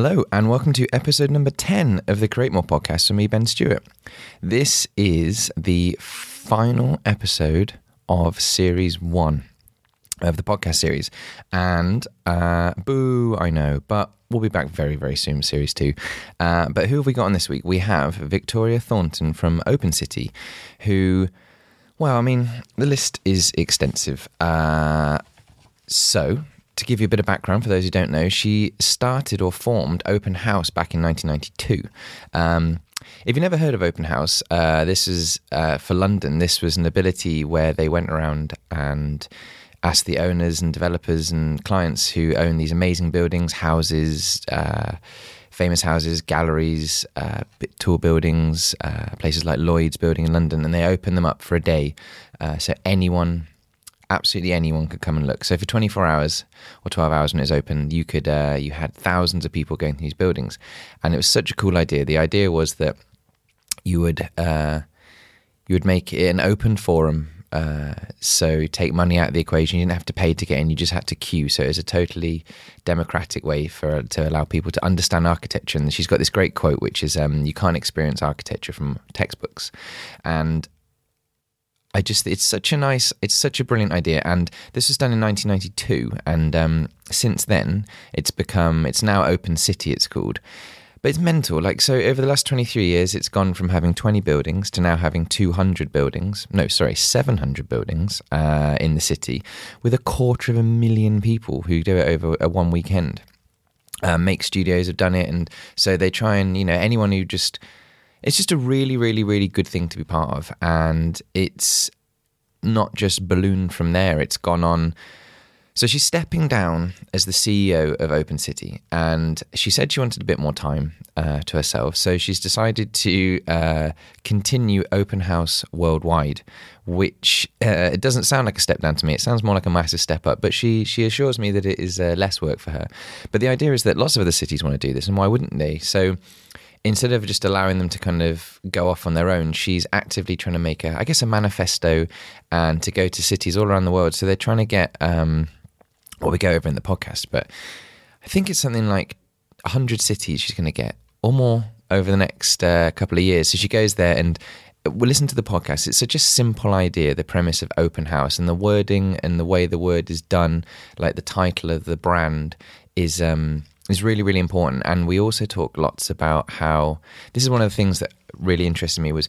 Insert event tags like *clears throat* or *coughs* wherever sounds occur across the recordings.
Hello, and welcome to episode number 10 of the Create More podcast from me, Ben Stewart. This is the final episode of series one of the podcast series. And uh, boo, I know, but we'll be back very, very soon, series two. Uh, but who have we got on this week? We have Victoria Thornton from Open City, who, well, I mean, the list is extensive. Uh, so, to give you a bit of background for those who don't know, she started or formed Open House back in 1992. Um, if you've never heard of Open House, uh, this is uh, for London. This was an ability where they went around and asked the owners and developers and clients who own these amazing buildings, houses, uh, famous houses, galleries, uh, bit- buildings, uh, places like Lloyd's building in London, and they open them up for a day. Uh, so anyone absolutely anyone could come and look. So for 24 hours or 12 hours when it was open, you could uh, you had thousands of people going through these buildings, and it was such a cool idea. The idea was that you would uh, you would make it an open forum. Uh, so take money out of the equation. You didn't have to pay to get in; you just had to queue. So it was a totally democratic way for to allow people to understand architecture. And she's got this great quote, which is, um, "You can't experience architecture from textbooks." And I just it's such a nice it's such a brilliant idea. And this was done in 1992 and um, since then it's become it's now Open City it's called. But it's mental. Like so over the last 23 years it's gone from having 20 buildings to now having 200 buildings. No sorry 700 buildings uh, in the city with a quarter of a million people who do it over a one weekend. Uh, Make Studios have done it, and so they try and you know anyone who just it's just a really, really, really good thing to be part of, and it's not just ballooned from there; it's gone on. So she's stepping down as the CEO of Open City, and she said she wanted a bit more time uh, to herself. So she's decided to uh, continue Open House worldwide, which uh, it doesn't sound like a step down to me. It sounds more like a massive step up. But she she assures me that it is uh, less work for her. But the idea is that lots of other cities want to do this, and why wouldn't they? So instead of just allowing them to kind of go off on their own, she's actively trying to make a, I guess, a manifesto and to go to cities all around the world. So they're trying to get um, what we go over in the podcast, but I think it's something like 100 cities she's going to get or more over the next uh, couple of years. So she goes there and we'll listen to the podcast. It's such a simple idea, the premise of open house and the wording and the way the word is done, like the title of the brand is um, is really really important. And we also talk lots about how this is one of the things that really interested me was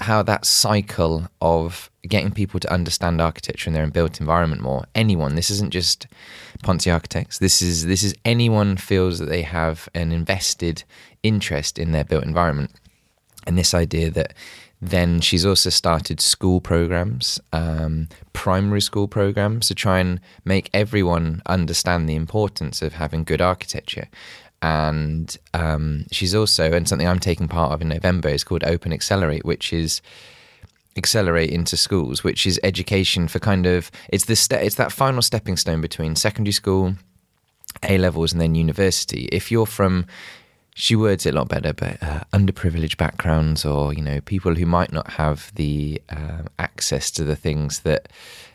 how that cycle of getting people to understand architecture in their built environment more. Anyone, this isn't just Ponzi architects. This is this is anyone feels that they have an invested interest in their built environment and this idea that then she's also started school programs, um, primary school programs to try and make everyone understand the importance of having good architecture. And um, she's also, and something I'm taking part of in November is called Open Accelerate, which is accelerate into schools, which is education for kind of it's the ste- it's that final stepping stone between secondary school, A levels, and then university. If you're from she words it a lot better, but uh, underprivileged backgrounds or you know people who might not have the uh, access to the things that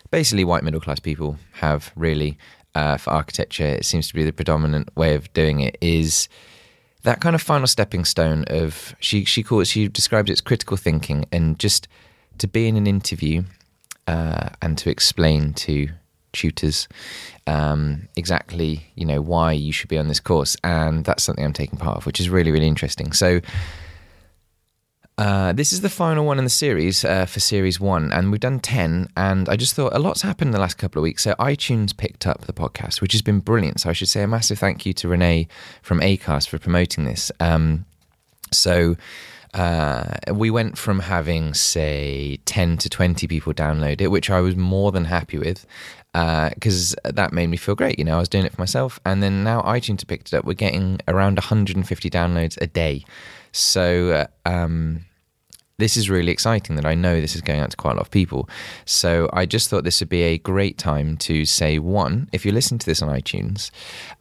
basically white middle class people have really uh, for architecture. It seems to be the predominant way of doing it. Is that kind of final stepping stone of she she calls she describes it as critical thinking and just to be in an interview uh, and to explain to tutors um, exactly you know why you should be on this course, and that's something I'm taking part of, which is really really interesting. So. Uh, this is the final one in the series uh, for series one, and we've done 10. And I just thought a lot's happened in the last couple of weeks. So, iTunes picked up the podcast, which has been brilliant. So, I should say a massive thank you to Renee from ACAST for promoting this. Um, so, uh, we went from having, say, 10 to 20 people download it, which I was more than happy with because uh, that made me feel great. You know, I was doing it for myself. And then now iTunes have picked it up. We're getting around 150 downloads a day. So, uh, um, this is really exciting that I know this is going out to quite a lot of people. So I just thought this would be a great time to say one, if you listen to this on iTunes,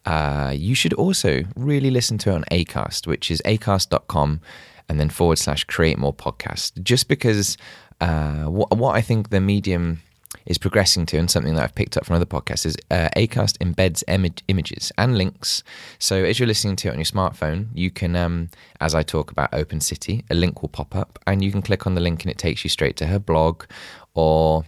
uh, you should also really listen to it on Acast, which is acast.com and then forward slash create more podcast. Just because uh, what, what I think the medium is progressing to, and something that I've picked up from other podcasts, is uh, Acast embeds Im- images and links. So as you're listening to it on your smartphone, you can, um, as I talk about Open City, a link will pop up, and you can click on the link, and it takes you straight to her blog or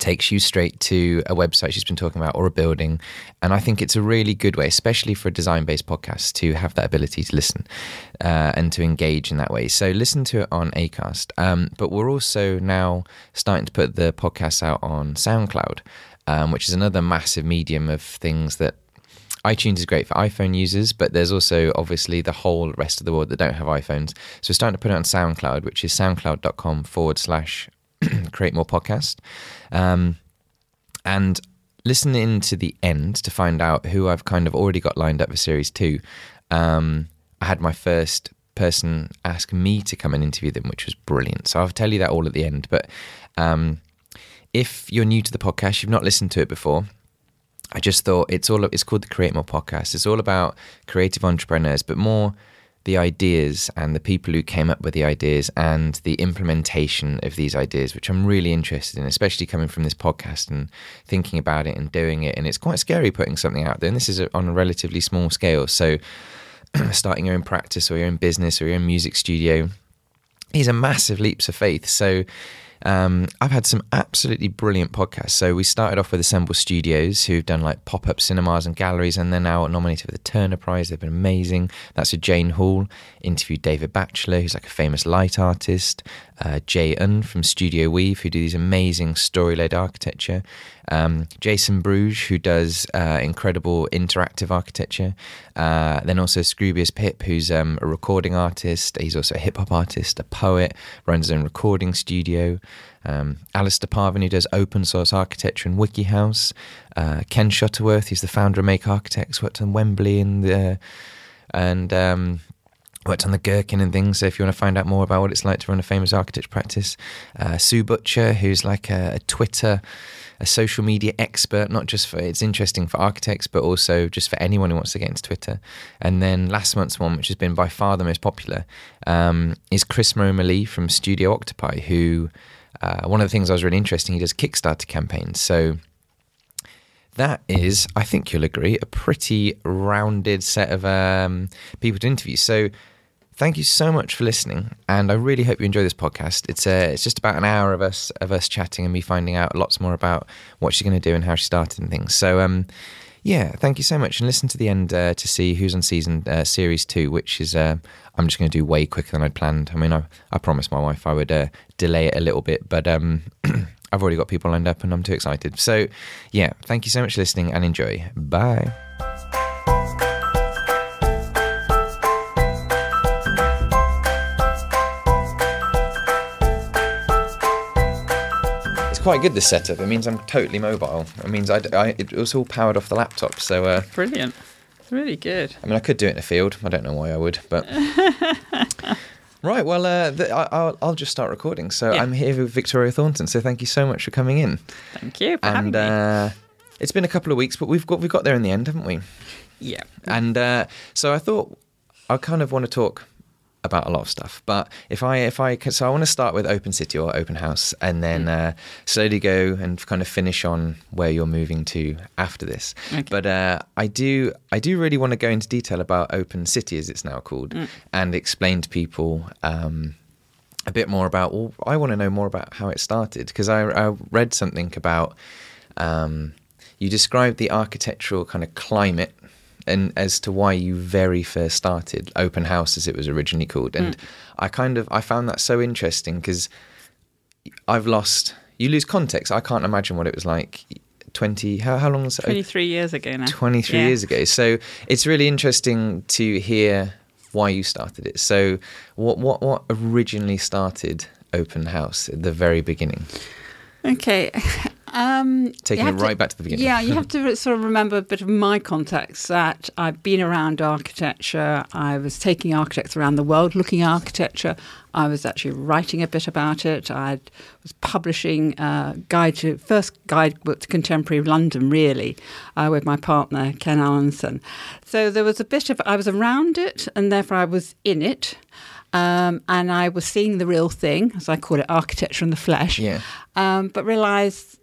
takes you straight to a website she's been talking about or a building. And I think it's a really good way, especially for a design based podcast, to have that ability to listen uh, and to engage in that way. So listen to it on ACAST. Um, but we're also now starting to put the podcast out on SoundCloud, um, which is another massive medium of things that iTunes is great for iPhone users, but there's also obviously the whole rest of the world that don't have iPhones. So we're starting to put it on SoundCloud, which is soundcloud.com forward slash *clears throat* create more podcast. Um, and listen in to the end to find out who I've kind of already got lined up for series two. Um, I had my first person ask me to come and interview them, which was brilliant. So I'll tell you that all at the end. But um, if you're new to the podcast, you've not listened to it before, I just thought it's all it's called the Create More podcast. It's all about creative entrepreneurs, but more the ideas and the people who came up with the ideas and the implementation of these ideas, which I'm really interested in, especially coming from this podcast and thinking about it and doing it. And it's quite scary putting something out there. And this is on a relatively small scale. So, *clears throat* starting your own practice or your own business or your own music studio, these a massive leaps of faith. So, um, I've had some absolutely brilliant podcasts. So we started off with Assemble Studios, who've done like pop up cinemas and galleries, and they're now nominated for the Turner Prize. They've been amazing. That's with Jane Hall. Interviewed David Batchelor, who's like a famous light artist. Uh, Je Ahn from Studio Weave, who do these amazing story led architecture. Um, Jason Bruges, who does uh, incredible interactive architecture. Uh, then also Scroobius Pip, who's um, a recording artist. He's also a hip hop artist, a poet, runs his own recording studio. Um, Alastair Parvin, who does open source architecture and WikiHouse. Uh, Ken Shuttleworth, he's the founder of Make Architects, worked on Wembley and the, and um, worked on the Gherkin and things. So if you want to find out more about what it's like to run a famous architecture practice, uh, Sue Butcher, who's like a, a, Twitter, a social media expert, not just for it's interesting for architects, but also just for anyone who wants to get into Twitter. And then last month's one, which has been by far the most popular, um, is Chris Romer-Lee from Studio Octopi, who uh, one of the things I was really interesting, he does Kickstarter campaigns. So that is, I think you'll agree, a pretty rounded set of um, people to interview. So thank you so much for listening, and I really hope you enjoy this podcast. It's uh, it's just about an hour of us of us chatting and me finding out lots more about what she's going to do and how she started and things. So um, yeah, thank you so much, and listen to the end uh, to see who's on season uh, series two, which is uh, I'm just going to do way quicker than I'd planned. I mean, I I promised my wife I would uh, delay it a little bit, but um, *clears throat* I've already got people lined up, and I'm too excited. So yeah, thank you so much for listening, and enjoy. Bye. Quite good this setup. It means I'm totally mobile. It means I, I it was all powered off the laptop. So uh, brilliant, It's really good. I mean, I could do it in a field. I don't know why I would, but *laughs* right. Well, uh, the, I, will I'll just start recording. So yeah. I'm here with Victoria Thornton. So thank you so much for coming in. Thank you and. Uh, it's been a couple of weeks, but we've got we've got there in the end, haven't we? Yeah. And uh, so I thought I kind of want to talk about a lot of stuff. But if I if I so I want to start with Open City or Open House, and then mm. uh, slowly go and kind of finish on where you're moving to after this. Okay. But uh, I do I do really want to go into detail about Open City as it's now called, mm. and explain to people. Um, a bit more about well I want to know more about how it started because I, I read something about um, you described the architectural kind of climate and as to why you very first started open house as it was originally called and mm. i kind of i found that so interesting because i've lost you lose context i can't imagine what it was like 20 how, how long was it 23 years ago now. 23 Yeah. years ago. So it's really interesting to hear why you started it. So what what what originally started Open House at the very beginning? Okay. *laughs* Um, Taking it right back to the beginning. Yeah, you *laughs* have to sort of remember a bit of my context that I've been around architecture. I was taking architects around the world looking at architecture. I was actually writing a bit about it. I was publishing a guide to first guidebook to contemporary London, really, uh, with my partner Ken Allinson. So there was a bit of I was around it, and therefore I was in it. Um, and I was seeing the real thing, as I call it, architecture in the flesh. Yeah. Um, but realised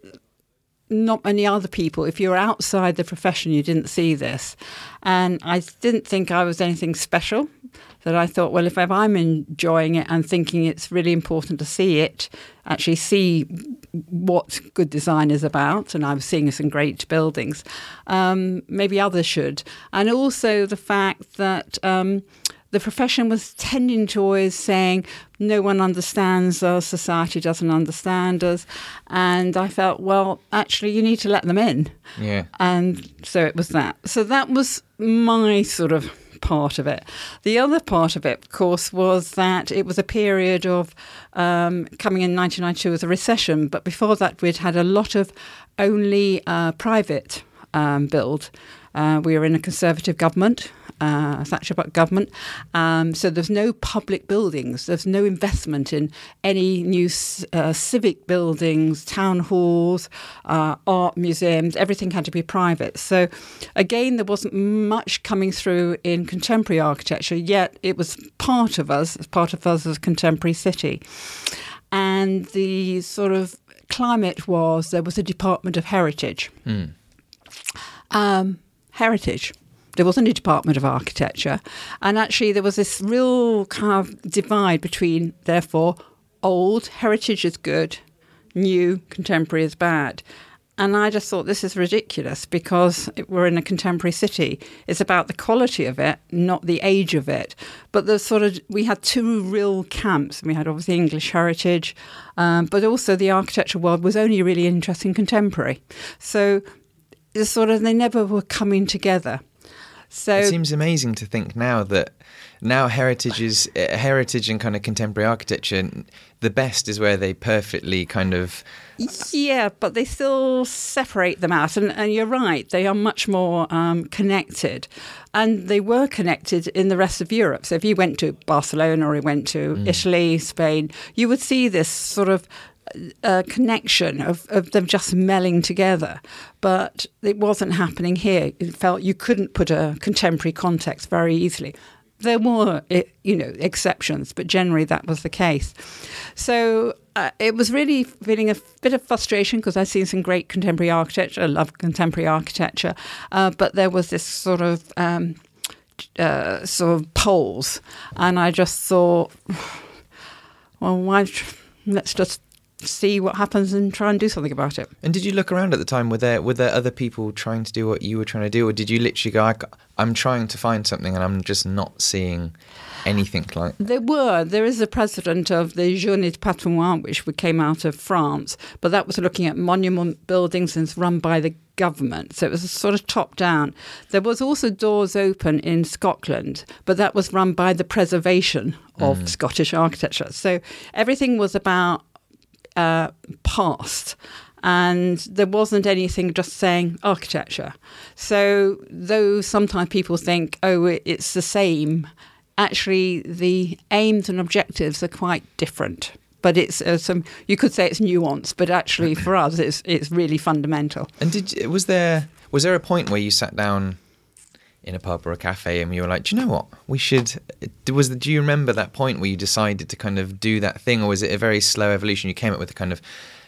not many other people, if you're outside the profession, you didn't see this. And I didn't think I was anything special. That I thought, well, if I'm enjoying it and thinking it's really important to see it, actually see what good design is about, and I was seeing some great buildings, um, maybe others should. And also the fact that um, the profession was tending to always saying no one understands us, society doesn't understand us, and I felt well, actually, you need to let them in, Yeah. and so it was that. So that was my sort of part of it. The other part of it, of course, was that it was a period of um, coming in 1992 was a recession, but before that, we'd had a lot of only uh, private um, build. Uh, we were in a conservative government, uh, Thatcher government, um, so there's no public buildings. There's no investment in any new uh, civic buildings, town halls, uh, art museums. Everything had to be private. So again, there wasn't much coming through in contemporary architecture. Yet it was part of us, part of us as a contemporary city, and the sort of climate was there was a Department of Heritage um, heritage. There wasn't a Department of Architecture. And actually, there was this real kind of divide between, therefore, old, heritage is good, new, contemporary is bad. And I just thought this is ridiculous because we're in a contemporary city. It's about the quality of it, not the age of it. But the sort of we had two real camps. We had obviously English heritage, um, but also the architectural world was only really interested in contemporary. So it's sort of they never were coming together. So It seems amazing to think now that now heritage is uh, heritage and kind of contemporary architecture. The best is where they perfectly kind of Yeah, but they still separate them out. And, and you're right, they are much more um, connected. And they were connected in the rest of Europe. So if you went to Barcelona or you went to Italy, Spain, you would see this sort of uh, connection of, of them just melling together. But it wasn't happening here. It felt you couldn't put a contemporary context very easily. There were, eh, you know, exceptions, but generally that was the case. So uh, it was really feeling a bit of frustration because I've seen some great contemporary architecture. I love contemporary architecture, uh, but there was this sort of um, uh, sort of poles, and I just thought, *sighs* well, why? Let's just see what happens and try and do something about it. And did you look around at the time? Were there were there other people trying to do what you were trying to do, or did you literally go, I, "I'm trying to find something, and I'm just not seeing anything like"? There were. There is a president of the Journée du Patrimoine, which came out of France, but that was looking at monument buildings and it's run by the government. So it was a sort of top down. There was also Doors Open in Scotland, but that was run by the preservation of mm. Scottish architecture. So everything was about uh, past. And there wasn't anything just saying architecture. So, though sometimes people think, oh, it's the same, actually, the aims and objectives are quite different. But it's uh, some, you could say it's nuanced, but actually for us, it's, it's really fundamental. And did was there was there a point where you sat down in a pub or a cafe and you were like, "Do you know what? We should." Was the, do you remember that point where you decided to kind of do that thing, or was it a very slow evolution? You came up with a kind of,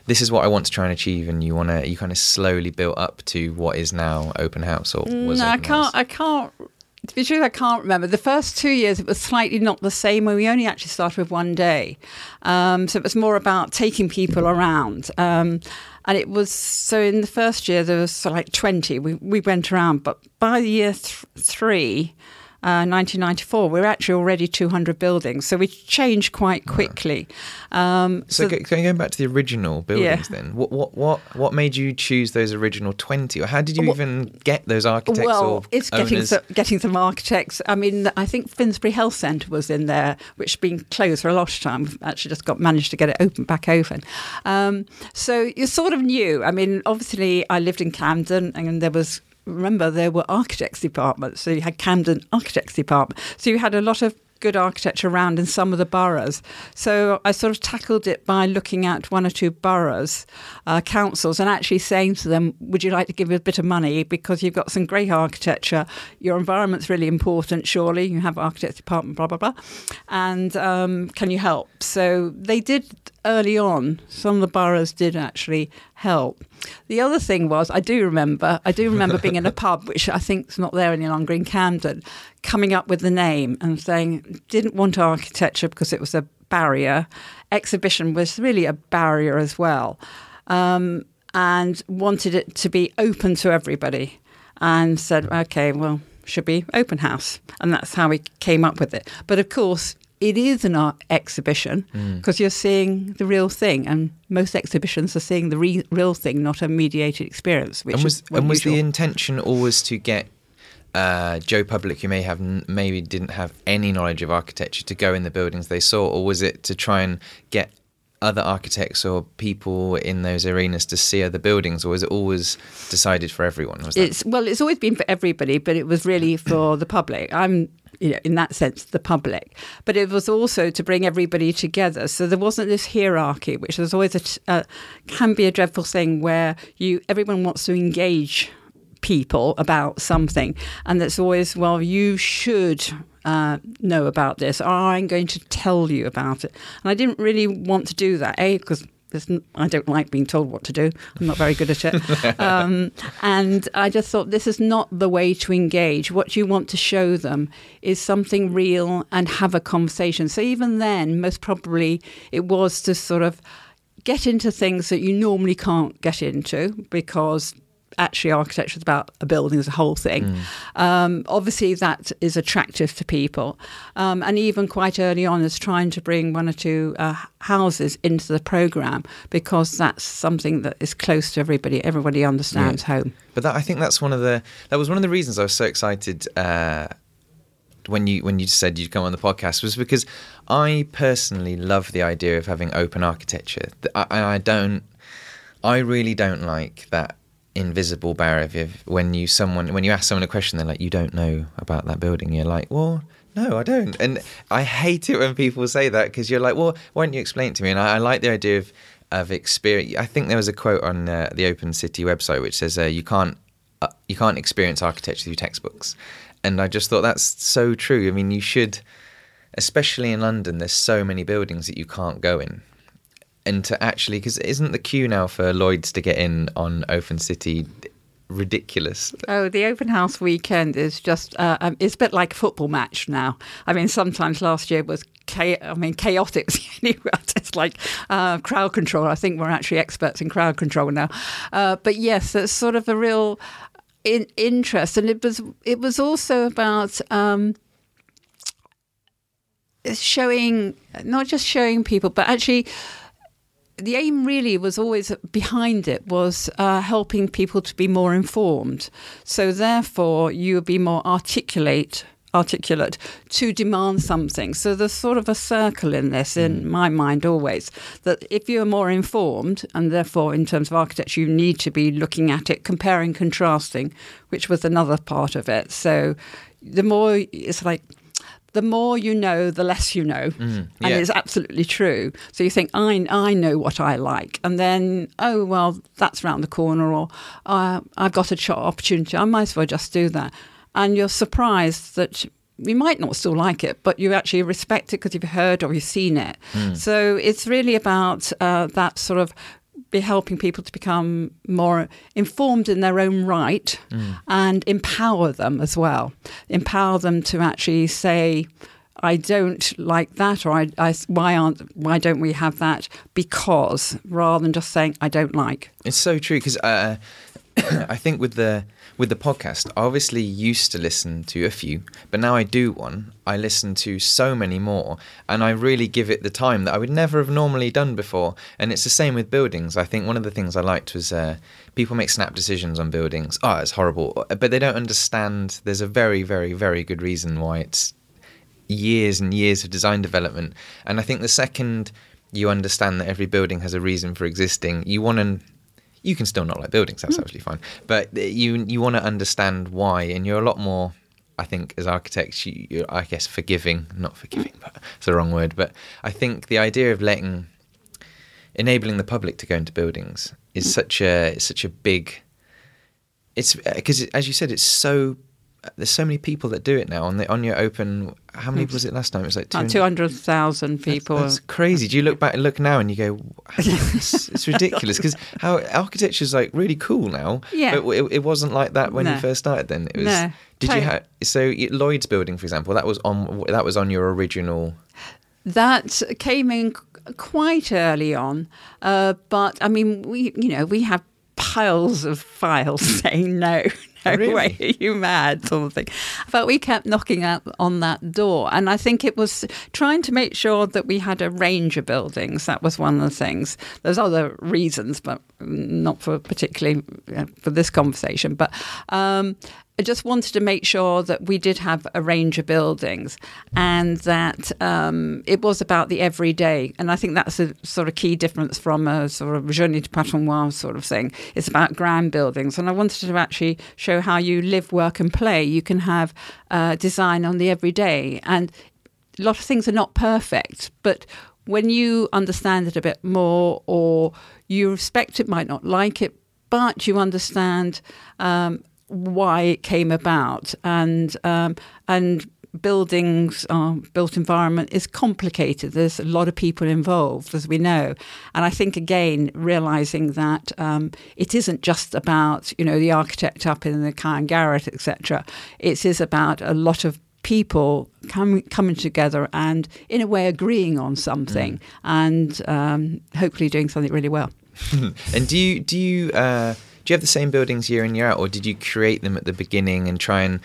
"This is what I want to try and achieve," and you want to you kind of slowly built up to what is now open house or was No, I can't. House? I can't To be true, I can't remember. The first two years, it was slightly not the same. when We only actually started with one day, um, so it was more about taking people around. Um, and it was so in the first year there was like twenty. We we went around, but by year th- three. Uh, 1994, we're actually already 200 buildings, so we changed quite quickly. Um, So, go- going going back to the original buildings, then what what what what made you choose those original twenty, or how did you Well- even get those architects well, it's getting some, getting some architects. I mean, I think Finsbury Health Centre was in there, which has been closed for a lot of time. We've actually just got managed to get it open back open. Um, so you sort of knew. I mean, obviously, I lived in Camden, and there was. Remember, there were architects departments, so you had Camden Architects Department. So you had a lot of good architecture around in some of the boroughs. So I sort of tackled it by looking at one or two boroughs, uh, councils, and actually saying to them, Would you like to give a bit of money? Because you've got some great architecture. Your environment's really important, surely. You have architects department, blah, blah, blah. And um, can you help? So they did early on, some of the boroughs did actually help. The other thing was, I do remember, I do remember being in a *laughs* pub, which I think is not there any longer in Camden, coming up with the name and saying, didn't want architecture because it was a barrier. Exhibition was really a barrier as well. Um, and wanted it to be open to everybody and said, okay, well, should be open house. And that's how we came up with it. But of course, it is an art exhibition because you're seeing the real thing, and most exhibitions are seeing the re- real thing, not a mediated experience. Which and was and was the intention always to get uh, Joe Public, who may have n- maybe didn't have any knowledge of architecture, to go in the buildings they saw, or was it to try and get other architects or people in those arenas to see other buildings, or was it always decided for everyone? Was that It's well, it's always been for everybody, but it was really for the public. I'm, you know, in that sense, the public. But it was also to bring everybody together. So there wasn't this hierarchy, which is always a uh, can be a dreadful thing where you everyone wants to engage people about something, and that's always well, you should. Uh, know about this, or I'm going to tell you about it. And I didn't really want to do that, A, because there's n- I don't like being told what to do. I'm not very good at it. *laughs* um, and I just thought this is not the way to engage. What you want to show them is something real and have a conversation. So even then, most probably it was to sort of get into things that you normally can't get into because actually architecture is about a building as a whole thing. Um, obviously, that is attractive to people. Um, and even quite early on, is trying to bring one or two uh, houses into the program because that's something that is close to everybody. Everybody understands home. But that, I think that's one of the that was one of the reasons I was so excited uh, when you when you said you'd come on the podcast was because I personally love the idea of having open architecture. I, I don't, I really don't like that invisible barrier. When you someone when you ask someone a question they're like you don't know about that building. You're like well no I don't. And I hate it when people say that because you're like well why don't you explain it to me? And I, I like the idea of of experience I think there was a quote on uh, the Open City website which says uh, you can't uh, you can't experience architecture through textbooks. And I just thought that's so true. I mean you should especially in London there's so many buildings that you can't go in and to actually because isn't the queue now for Lloyd's to get in on Open City ridiculous? Oh, the open house weekend is just, uh, um, it's a bit like a football match now. I mean, sometimes last year was, cha- I mean, chaotic. *laughs* *laughs* it's like uh, crowd control. I think we're actually experts in crowd control now. Uh, but yes, it's sort of a real in- interest. And it was, it was also about, um, showing not just showing people but actually the aim really was always behind it was uh, helping people to be more informed. So therefore you would be more articulate articulate to demand something. So there's sort of a circle in this in my mind always that if you're more informed and therefore in terms of architecture you need to be looking at it comparing contrasting which was another part of it. So the more it's like the more you know, the less you know, and yeah. it's absolutely true. So you think, I I know what I like, and then oh well, that's round the corner, or uh, I've got a shot opportunity. I might as well just do that, and you're surprised that. You might not still like it, but you actually respect it because you've heard or you've seen it. So it's really about uh, that sort of be helping people to become more informed in their own right and empower them as well. Empower them to actually say, I don't like that, or I, I, why aren't why don't we have that? Because rather than just saying I don't like. It's so true because uh, *coughs* I think with the with the podcast, I obviously used to listen to a few, but now I do one. I listen to so many more, and I really give it the time that I would never have normally done before. And it's the same with buildings. I think one of the things I liked was uh, people make snap decisions on buildings. Oh, it's horrible, but they don't understand. There's a very, very, very good reason why it's years and years of design development. And I think the second you understand that every building has a reason for existing, you want to. You can still not like buildings. That's hmm. absolutely fine. But you you want to understand why, and you're a lot more. I think as architects, you, you're I guess forgiving, not forgiving, but it's the wrong word. But I think the idea of letting, enabling the public to go into buildings is hmm. such a it's such a big. It's uh, because as you said, it's so there's so many people that do it now on the on your open. How many was it last time? It was like two hundred thousand people. That's crazy. Do you look back, and look now, and you go, it's, it's *laughs* ridiculous because how architecture is like really cool now. Yeah. but it, it wasn't like that when No. you first started. Then it was. No. Did you have so Lloyd's building, for example? That was on that was on your original. That came in quite early on, uh, but I mean, we you know we have piles of files *laughs* saying no. No Really? way, are you mad, sort of thing. But we kept knocking out on that door, and I think it was trying to make sure that we had a range of buildings. That was one of the things. There's other reasons, but not for particularly uh, for this conversation. But um, I just wanted to make sure that we did have a range of buildings and that um, it was about the everyday. And I think that's a sort of key difference from a sort of Journée du Patrimoine sort of thing. It's about grand buildings. And I wanted to actually show how you live, work, and play. You can have uh, design on the everyday. And a lot of things are not perfect, but when you understand it a bit more or you respect it, might not like it, but you understand um, why it came about. And um, and buildings uh, built environment is complicated. There's a lot of people involved as we know. And i think again realizing that um, it isn't just about you know the architect up in the Kyan Garrett etc it is about a lot of people coming coming together and in a way agreeing on something and um, hopefully doing something really well. *laughs* And do you do you uh, do you have the same buildings year in year out, or did you create them at the beginning and try and?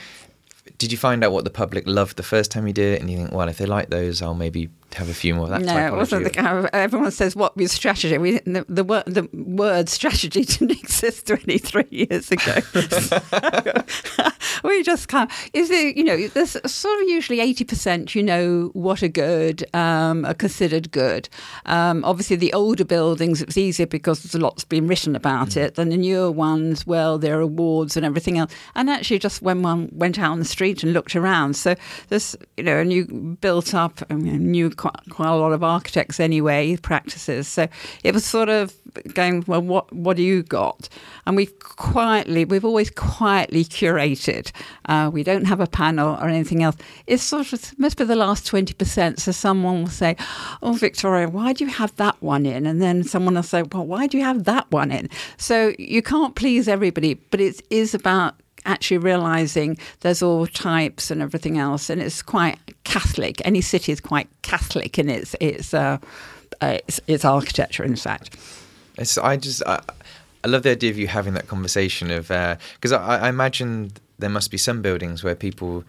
Did you find out what the public loved the first time you did it, and you think, well, if they like those, I'll maybe have a few more of that. no, it wasn't the kind of, everyone says what was strategy. We the, the word the word strategy *laughs* didn't exist 23 years ago. *laughs* we just kind of, is it, you know, there's sort of usually 80% you know what are good, um, are considered good. Um, obviously, the older buildings, it's easier because there's a lot's been written about it. And the newer ones, well, there are awards and everything else. And actually, just when one went out on the street and looked around. So there's, you know, and you built up, I mean, knew quite, quite a lot of architects anyway, practices. So it was sort of going, well, what, what do you got? And we've quietly, we've always quietly curated. Uh, we don't have a panel or anything else. It's sort of, must be the last 20%. So someone will say, oh, Victoria, why do you have that one in? And then someone will say, well, why do you have that one in? So you can't please everybody, but it is about actually realizing there's all types and everything else, and it's quite Catholic. Any city is quite Catholic in its its uh, uh, its, its architecture. In fact, It's, I just I, I love the idea of you having that conversation of because I, I imagine there must be some buildings where people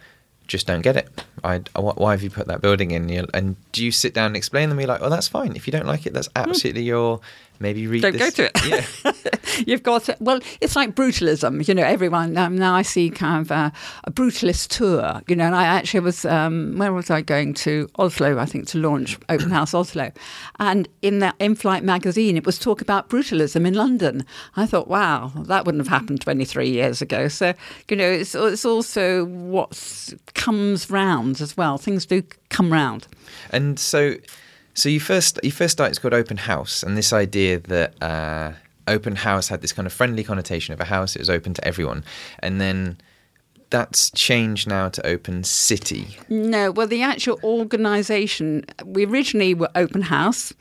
just don't get it. I, why have you put that building in? And do you sit down and explain them? You're like, oh, that's fine. If you don't like it, that's absolutely your. Maybe read. Don't go to it. Yeah. *laughs* you've got well, it's like brutalism. You know, everyone um, now I see kind of uh, a brutalist tour. You know, and I actually was um, where was I going to Oslo? I think to launch *clears throat* Open House Oslo, and in that in-flight magazine, it was talk about brutalism in London. I thought, wow, that wouldn't have happened 23 years ago. So you know, it's it's also what comes round as well. Things do come round. And so, so you first you first started it's called Open House, and this idea that uh, Open House had this kind of friendly connotation of a house; it was open to everyone, and then that's changed now to Open City. No, well, the actual organisation, we originally were open house.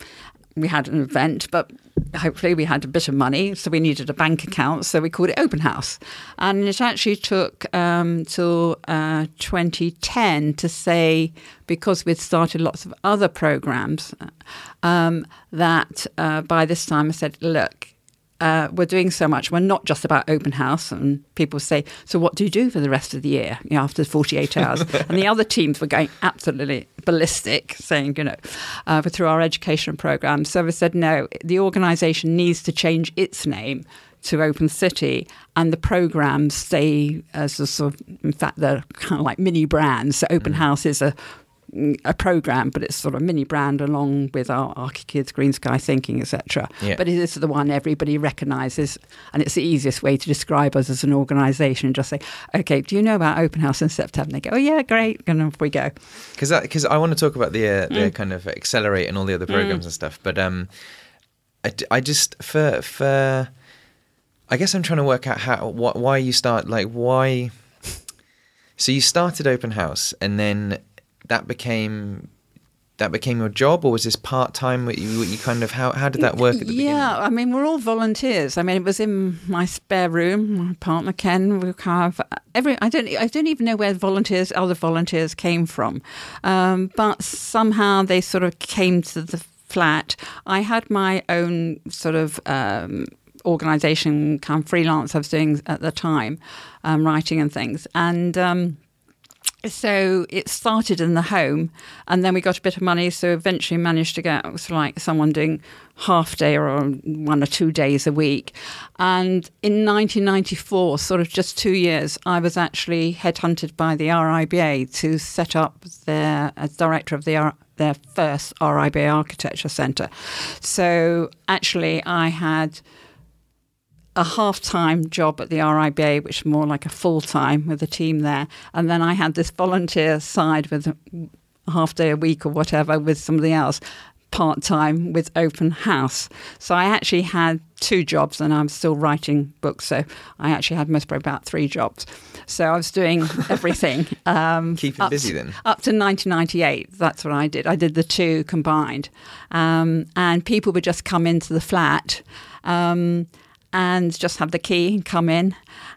We had an event, but hopefully we had a bit of money, so we needed a bank account, so we called it Open House. And it actually took um, till uh, 2010 to say, because we'd started lots of other programs, um, that uh, by this time I said, look, uh, we're doing so much. We're not just about open house. And people say, so what do you do for the rest of the year you know, after 48 hours? *laughs* and the other teams were going absolutely ballistic, saying, you know, uh, through our education program. So we said, no, the organisation needs to change its name to Open City, and the programs stay as a sort of, in fact, they're kind of like mini brands. So Open House is a a program, but it's sort of mini brand along with our ArchiKids, Green Sky Thinking, etc. Yeah. But it is the one everybody recognises, and it's the easiest way to describe us as an organisation. And just say, okay, do you know about Open House in September? And they go, oh yeah, great, and off we go. because because I want to talk about the uh, the kind of accelerate and all the other programs and stuff, but um, I, I just for for I guess I'm trying to work out how what why you start like why. So you started open house, and then that became that became your job, or was this part time? You, you kind of how how did that work at the yeah, I mean, we're all volunteers. I mean, it was in my spare room. My partner Ken, we have every. I don't. I don't even know where volunteers, other volunteers, came from, um, but somehow they sort of came to the flat. I had my own sort of. Um, organization kind of freelance I was doing at the time, um, writing and things. And um, so it started in the home, and then we got a bit of money. So eventually managed to get like someone doing half day or one or two days a week. And in 1994, sort of just two years, I was actually headhunted by the RIBA to set up their as director of the their first RIBA Architecture Centre. So actually, I had a half time job at the RIBA, which is more like a full time with a team there. And then I had this volunteer side with a half day a week or whatever with somebody else, part time with open house. So I actually had two jobs and I'm still writing books. So I actually had most probably about three jobs. So I was doing *laughs* everything. Um, Keeping busy to- then? Up to 1998, that's what I did. I did the two combined. Um, and people would just come into the flat. Um, and just have the key come in.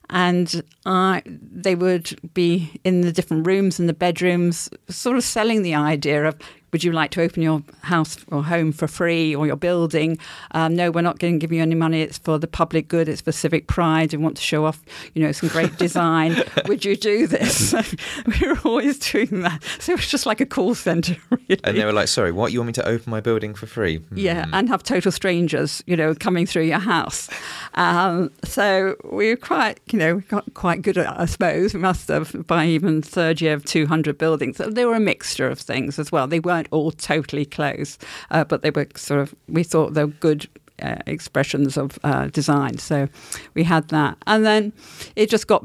And I, they would be in the different rooms and the bedrooms, sort of selling the idea of would you like to open your house or home for free or your building? Um, no, we're not going to give you any money. It's for the public good. It's for civic pride. We want to show off, you know, some great design. *laughs* would you do this? we *laughs* were always doing that. So it was just like a call centre, *laughs* really. And they were like, "Sorry, what? You want me to open my building for free?" Yeah, Hmm. and have total strangers, you know, coming through your house. Um, so we were quite, you know, we got quite good at I suppose. We must have by even third year of 200 buildings. They were a mixture of things as well. They weren't all totally closed, uh, but they were sort of, we thought they were good uh, expressions of uh, design. So we had that. And then it just got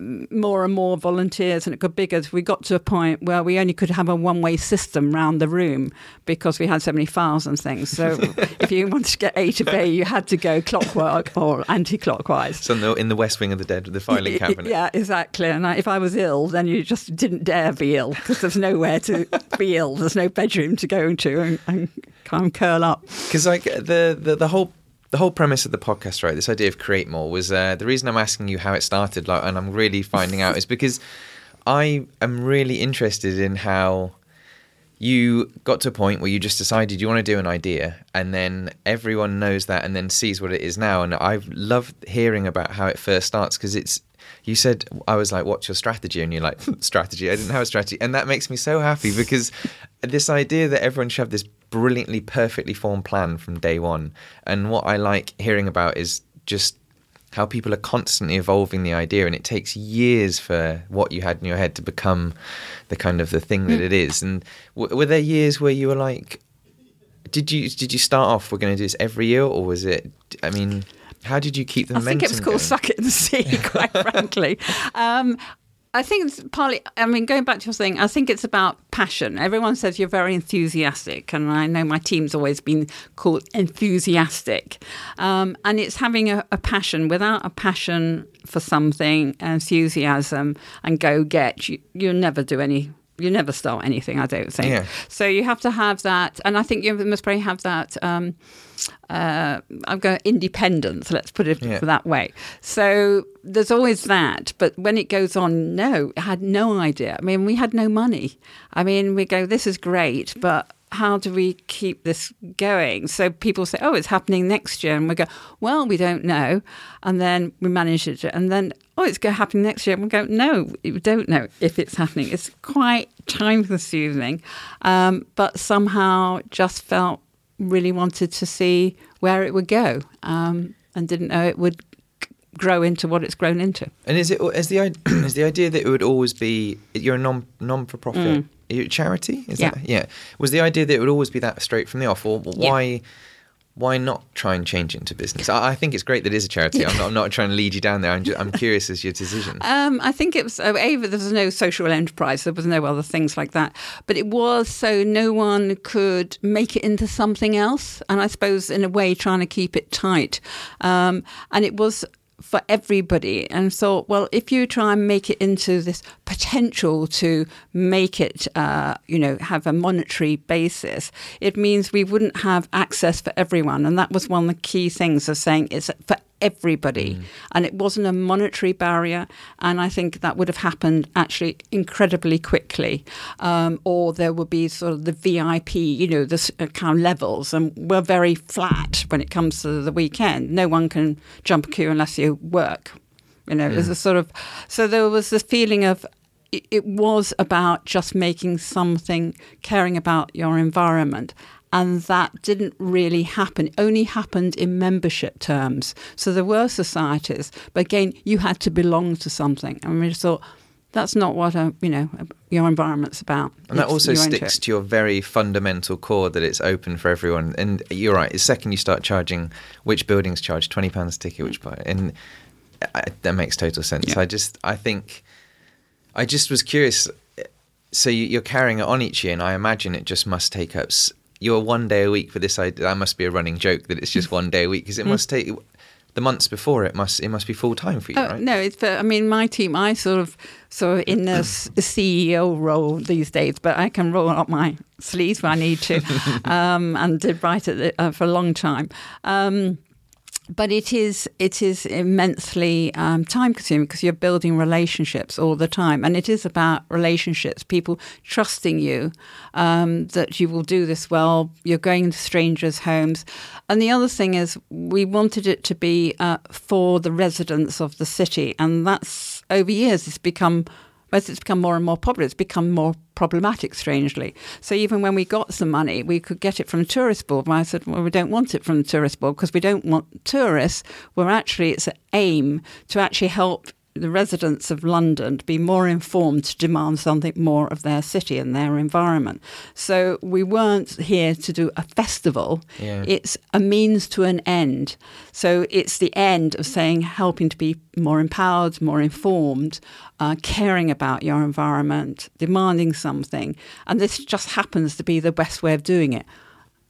more and more volunteers and it got bigger. We got to a point where we only could have a one way system round the room because we had so many files and things. So *laughs* if you wanted to get A to B, you had to go clockwise or anti clockwise. So in the, in the west wing of the dead, the filing cabinet. Yeah, exactly. And I, if I was ill, then you just didn't dare be ill because there's nowhere to be ill. There's no bedroom to go to and, and kind of curl up. *laughs* because like the, the the whole the whole premise of the podcast right this idea of create more was uh, the reason i'm asking you how it started like and i'm really *laughs* finding out is because i am really interested in how you got to a point where you just decided you want to do an idea and then everyone knows that and then sees what it is now. And i love hearing about how it first starts because it's you said i was like what's your strategy? And you're like hmm, strategy. I didn't have a strategy. And that makes me so happy because this idea that everyone should have this brilliantly perfectly formed plan from day one. And what i like hearing about is just how people are constantly evolving the idea. And it takes years for what you had in your head to become the kind of the thing that hmm. it is. And w- were there years where you were like did you did you start off we're going to do this every year? Or was it i mean how did you keep the I think it was called going? Suck It and See, *laughs* quite *laughs* frankly. Um, I think it's partly, I mean, going back to your thing, I think it's about passion. Everyone says you're very enthusiastic, and I know my team's always been called enthusiastic. Um, and it's having a, a passion. Without a passion for something, enthusiasm, and go get, you, you'll never do any you never start anything. I don't think. Yeah. So you have to have that, and I think you must probably have that. Um, uh, I'm going independence. Let's put it Yeah. that way. So there's always that, but when it goes on, no, I had no idea. I mean, we had no money. I mean, we go, this is great, but how do we keep this going? So people say, oh, it's happening next year, and we go, well, we don't know, and then we manage it, and then oh, it's going to happen next year, and we go, no, we don't know if it's happening. It's quite time consuming, um, but somehow just felt really wanted to see where it would go, um, and didn't know it would grow into what it's grown into. And is it is the *clears throat* is the idea that it would always be you're a non non for profit a charity? Is Mm. Yeah. that yeah? Was the idea that it would always be that straight from the off, or why why not try and change it into business? I, I think it's great that it is a charity. I'm, not, I'm not trying to lead you down there. I'm, just, I'm *laughs* curious as your decision. Um, I think it was a there was no social enterprise. There was no other things like that. But it was so no one could make it into something else. And I suppose in a way trying to keep it tight. Um, and it was for everybody. And thought, well, if you try and make it into this potential to make it, uh, you know, have a monetary basis, it means we wouldn't have access for everyone. And that was one of the key things of saying it's for everybody. And it wasn't a monetary barrier. And I think that would have happened actually incredibly quickly. Um, or there would be sort of the VIP, you know, the uh, kind of levels. And we're very flat when it comes to the weekend. No one can jump a queue unless you work. You know, there's a sort of, so there was this feeling of, it, it was about just making something, caring about your environment. And that didn't really happen. It only happened in membership terms. So there were societies, but again, you had to belong to something. And we just thought, that's not what a, you know your environment's about. And that It's- also sticks to your very fundamental core that it's open for everyone. And you're right. The second you start charging, which buildings charge twenty pounds a ticket, which buy, and I, that makes total sense. Yeah. I just, I think, I just was curious. So you're carrying it on each year, and I imagine it just must take up. S- Your one day a week for this idea. That must be a running joke that it's just one day a week because it must take the months before it must it must be full time for you, Oh, right? No, it's for, I mean, my team, I sort of, sort of in s- CEO role these days, but I can roll up my sleeves when I need to, *laughs* um, and did write it uh, for a long time. Um, but it is it is immensely um, time consuming because you're building relationships all the time, and it is about relationships. People trusting you um, that you will do this well. You're going into strangers' homes, and the other thing is we wanted it to be uh, for the residents of the city, and that's over years it's become as it's become more and more popular, it's become more problematic, strangely. So even when we got some money, we could get it from the tourist board. And I said, well, we don't want it from the tourist board because we don't want tourists. Where actually it's an aim to actually help the residents of London to be more informed to demand something more of their city and their environment. So we weren't here to do a festival. Yeah. It's a means to an end. So it's the end of saying helping to be more empowered, more informed, uh, caring about your environment, demanding something. And this just happens to be the best way of doing it.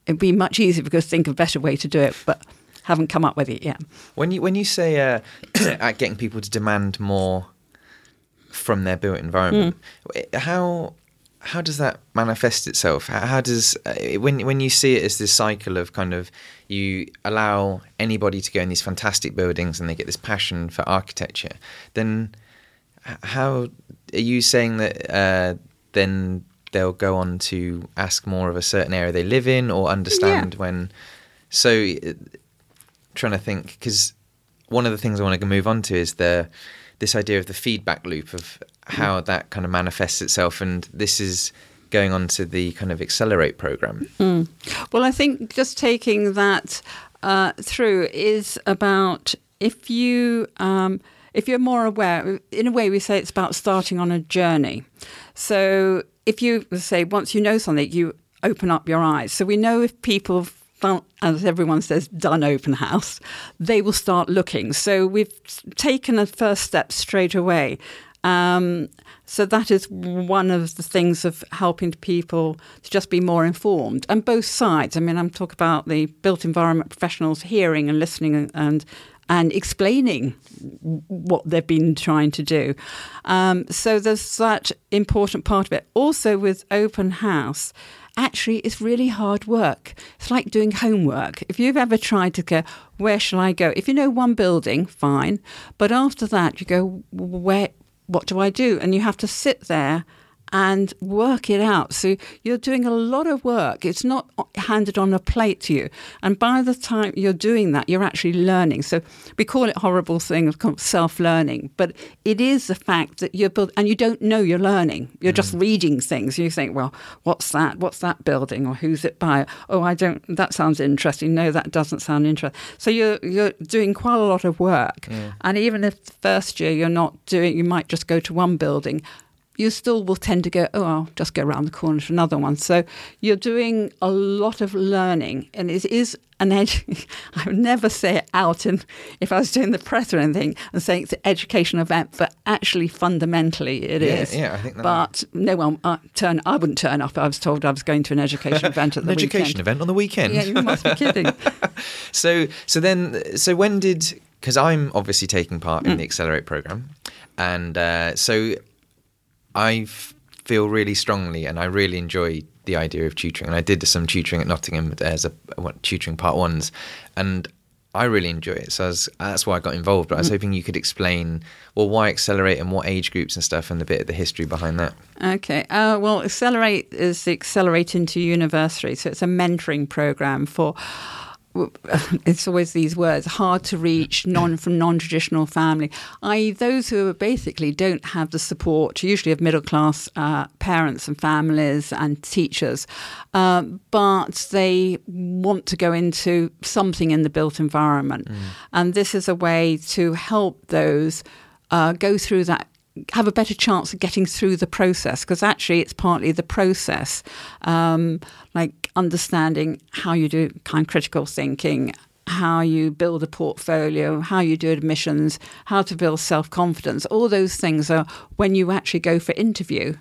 It'd be much easier because think of a better way to do it, but haven't come up with it yet. When you when you say uh, *coughs* at getting people to demand more from their built environment, how how does that manifest itself? How, how does uh, when when you see it as this cycle of kind of you allow anybody to go in these fantastic buildings and they get this passion for architecture, then how are you saying that uh, then they'll go on to ask more of a certain area they live in or understand when so uh, trying to think because one of the things I want to move on to is the this idea of the feedback loop of how that kind of manifests itself, and this is going on to the kind of accelerate program. Well, I think just taking that uh, through is about if you um, if you're more aware. In a way, we say it's about starting on a journey. So if you say once you know something, you open up your eyes. So we know if people. As everyone says, done open house, they will start looking. So we've taken a first step straight away. Um, so that is one of the things of helping people to just be more informed, and both sides. I mean, I'm talking about the built environment professionals hearing and listening and and explaining what they've been trying to do. Um, so there's that important part of it. Also, with open house, actually it's really hard work. It's like doing homework. If you've ever tried to go, where shall I go? If you know one building, fine. But after that, you go, where? What do I do? And you have to sit there and work it out. So you're doing a lot of work. It's not handed on a plate to you. And by the time you're doing that, you're actually learning. So we call it horrible thing of self-learning, but it is the fact that you're build and you don't know you're learning. You're mm. just reading things. You think, well, what's that? What's that building? Or who's it by? Oh, I don't. That sounds interesting. No, that doesn't sound interesting. So you're you're doing quite a lot of work. Yeah. And even if the first year you're not doing, you might just go to one building you still will tend to go, oh, I'll just go around the corner to another one. So you're doing a lot of learning, and it is an edge. *laughs* I would never say it out, and if I was doing the press or anything, and saying it's an education event, but actually fundamentally it yeah, is. yeah, I think. That but no one uh, turn. I wouldn't turn up. I was told I was going to an education *laughs* event at an the education weekend. event on the weekend. Yeah, you must be kidding. *laughs* so, so then, so when did? Because I'm obviously taking part in mm. the Accelerate program, and uh, so I feel really strongly and I really enjoy the idea of tutoring. And I did some tutoring at Nottingham as a tutoring part ones, and I really enjoy it. So was, that's why I got involved. But I was mm. hoping you could explain, well, why Accelerate and what age groups and stuff, and a bit of the history behind that. Okay. Uh, well, Accelerate is the Accelerate into University. So it's a mentoring program for *laughs* it's always these words hard to reach non from non-traditional family i.e. those who basically don't have the support usually of middle class uh, parents and families and teachers uh, but they want to go into something in the built environment mm. and this is a way to help those uh, go through that have a better chance of getting through the process because actually it's partly the process, um, like understanding how you do kind of critical thinking, how you build a portfolio, how you do admissions, how to build self confidence. All those things are when you actually go for interview.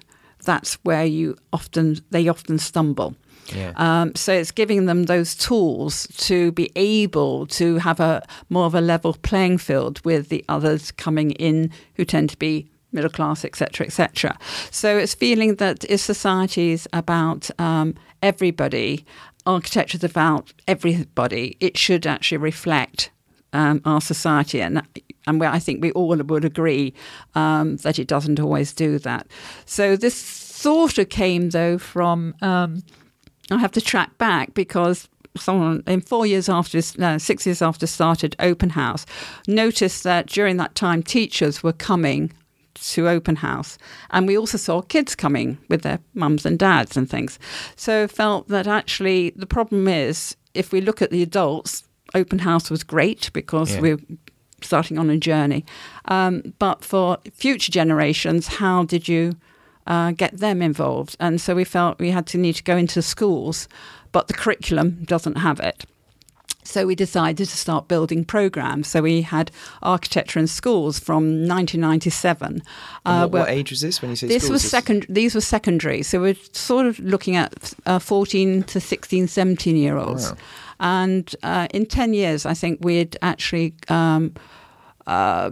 That's where you often they often stumble. Yeah. Um, so it's giving them those tools to be able to have a more of a level playing field with the others coming in who tend to be middle class, etc., etc. So it's feeling that if society is about um, everybody, architecture is about everybody, it should actually reflect um, our society. And, and I think we all would agree um, that it doesn't always do that. So this sort of came, though, from. Um, I have to track back because someone in four years after, no, six years after started Open House, noticed that during that time teachers were coming to open house. And we also saw kids coming with their mums and dads and things. So felt that actually the problem is if we look at the adults, open house was great because yeah. we're starting on a journey. Um, but for future generations, how did you uh, get them involved? And so we felt we had to need to go into schools, but the curriculum doesn't have it. So we decided to start building programs. So we had architecture in schools from 1997. Uh, what, what, age was this when you say this schools? was second? These were secondary. So we're sort of looking at uh, 14 to 16, 17 year olds. Wow. And uh, in 10 years, I think we had actually um, uh,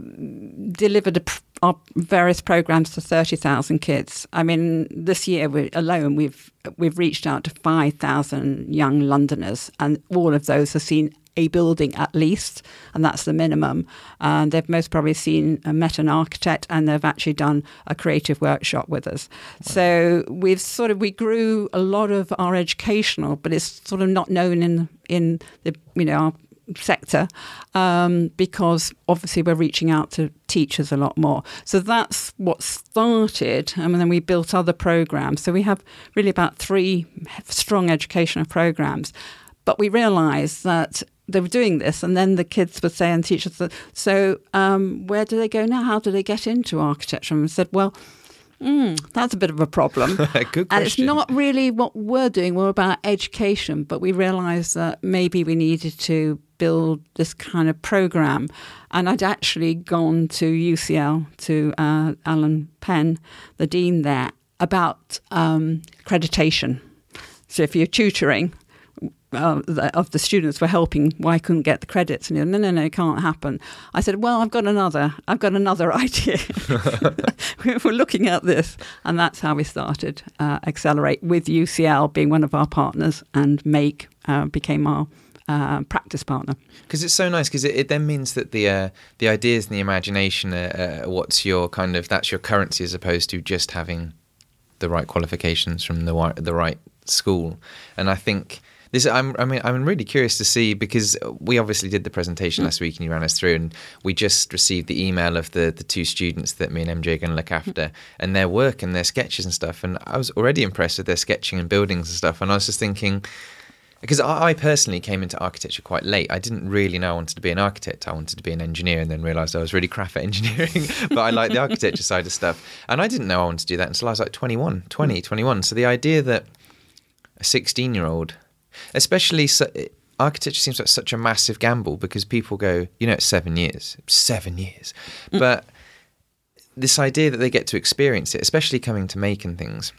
delivered a our various programs to 30,000 kids. I mean, this year we, alone, we've we've reached out to 5,000 young Londoners, and all of those have seen a building at least, and that's the minimum. And they've most probably seen uh, met an architect, and they've actually done a creative workshop with us. Wow. So we've sort of we grew a lot of our educational, but it's sort of not known in in the you know our sector um, because obviously we're reaching out to teachers a lot more. So that's what started, and then we built other programs. So we have really about three strong educational programs. But we realised that they were doing this, and then the kids would say, and teachers, so um, where do they go now? How do they get into architecture? And we said, well, Mm, that's a bit of a problem. *laughs* Good question. And it's not really what we're doing. We're about education, but we realised that maybe we needed to build this kind of program. And I'd actually gone to UCL, to uh, Alan Penn, the dean there, about um, accreditation. So if you're tutoring, uh, of the students were helping why I couldn't get the credits. And he said, no, no, no, it can't happen. I said, well, I've got another, I've got another *laughs* idea. *laughs* we're looking at this, and that's how we started uh, Accelerate with UCL being one of our partners, and Make uh, became our uh, practice partner. Because it's so nice because it, it then means that the uh, the ideas and the imagination are, uh, what's your kind of that's your currency as opposed to just having the right qualifications from the the right school. And I think this I'm I mean I'm really curious to see because we obviously did the presentation last week and you ran us through and we just received the email of the the two students that me and MJ are going to look after and their work and their sketches and stuff and I was already impressed with their sketching and buildings and stuff and I was just thinking because I, personally came into architecture quite late. I didn't really know I wanted to be an architect. I wanted to be an engineer, and then realised I was really crap at engineering. *laughs* but I like the architecture side of stuff, and I didn't know I wanted to do that until I was like 21, 20, 21. So the idea that a 16 year old, especially so, architecture seems like such a massive gamble because people go, you know, it's seven years, seven years, hmm. but this idea that they get to experience it, especially coming to making things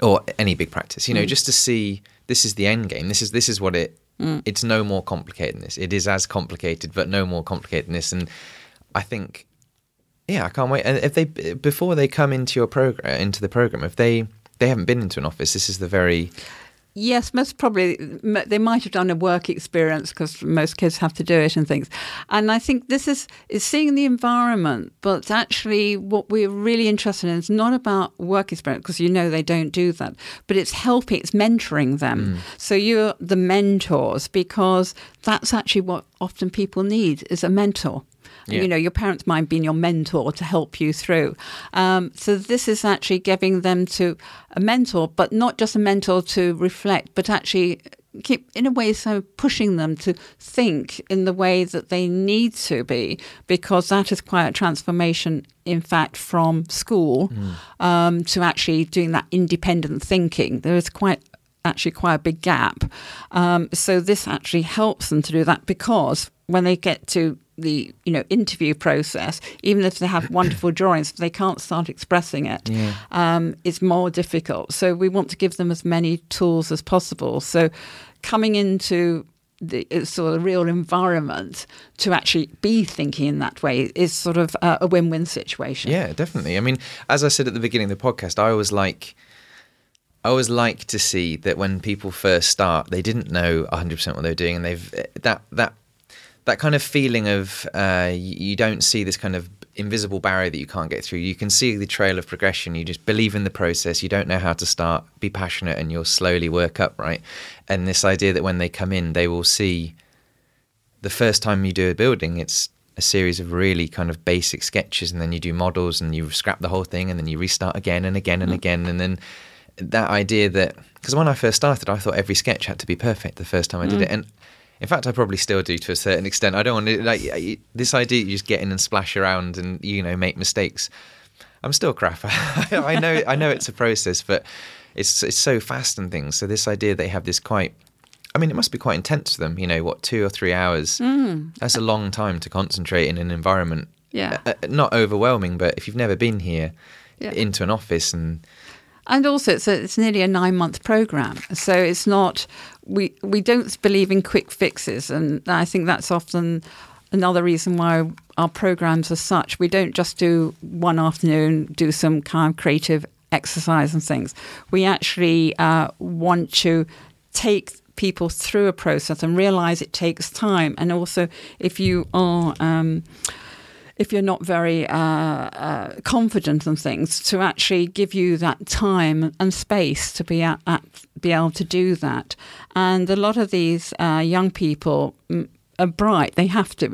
or any big practice, you know, hmm. just to see this is the end game. This is this is what it. Hmm. It's no more complicated than this. It is as complicated, but no more complicated than this. And I think, yeah, I can't wait. And if they before they come into your program, into the program, if they they haven't been into an office, this is the very Yes, most probably they might have done a work experience because most kids have to do it and things. And I think this is is seeing the environment, but actually what we're really interested in is not about work experience because you know they don't do that, but it's helping, it's mentoring them. Mm. So you're the mentors because that's actually what often people need is a mentor. Yeah. You know, your parents might be your mentor to help you through. Um, so this is actually giving them to a mentor, but not just a mentor to reflect, but actually keep in a way so pushing them to think in the way that they need to be because that is quite a transformation in fact from school um, to actually doing that independent thinking there is quite actually quite a big gap. Um, so this actually helps them to do that because when they get to the you know interview process, even if they have wonderful *coughs* drawings, if they can't start expressing it, um, it's more difficult. So we want to give them as many tools as possible. So coming into the uh, sort of real environment to actually be thinking in that way is sort of uh, a win-win situation. Yeah, definitely. I mean, as I said at the beginning of the podcast, I always like I always like to see that when people first start, they didn't know 100% what they were doing and they've that that that kind of feeling of uh, you you don't see this kind of invisible barrier that you can't get through. You can see the trail of progression. You just believe in the process. You don't know how to start. Be passionate, and you'll slowly work up, right? And this idea that when they come in, they will see the first time you do a building, it's a series of really kind of basic sketches, and then you do models, and you scrap the whole thing, and then you restart again and again and again, and then that idea that because when I first started, I thought every sketch had to be perfect the first time I did it, and in fact, I probably still do to a certain extent. I don't want to like this idea you just get in and splash around and you know make mistakes. I'm still crap. *laughs* I know I know it's a process, but it's it's so fast and things. So this idea they have this quite. I mean, it must be quite intense for them. You know, what two or three hours? That's a long time to concentrate in an environment. Yeah. Uh, uh, not overwhelming, but if you've never been here Yeah. into an office and And also, it's, a, it's nearly a nine month program. So it's not, we, we don't believe in quick fixes. And I think that's often another reason why our programs are such. We don't just do one afternoon, do some kind of creative exercise and things. We actually uh, want to take people through a process and realize it takes time. And also, if you are, um, if you're not very uh, uh, confident in things, to actually give you that time and space to be at, at be able to do that. And a lot of these uh, young people. mm, Are bright. They have to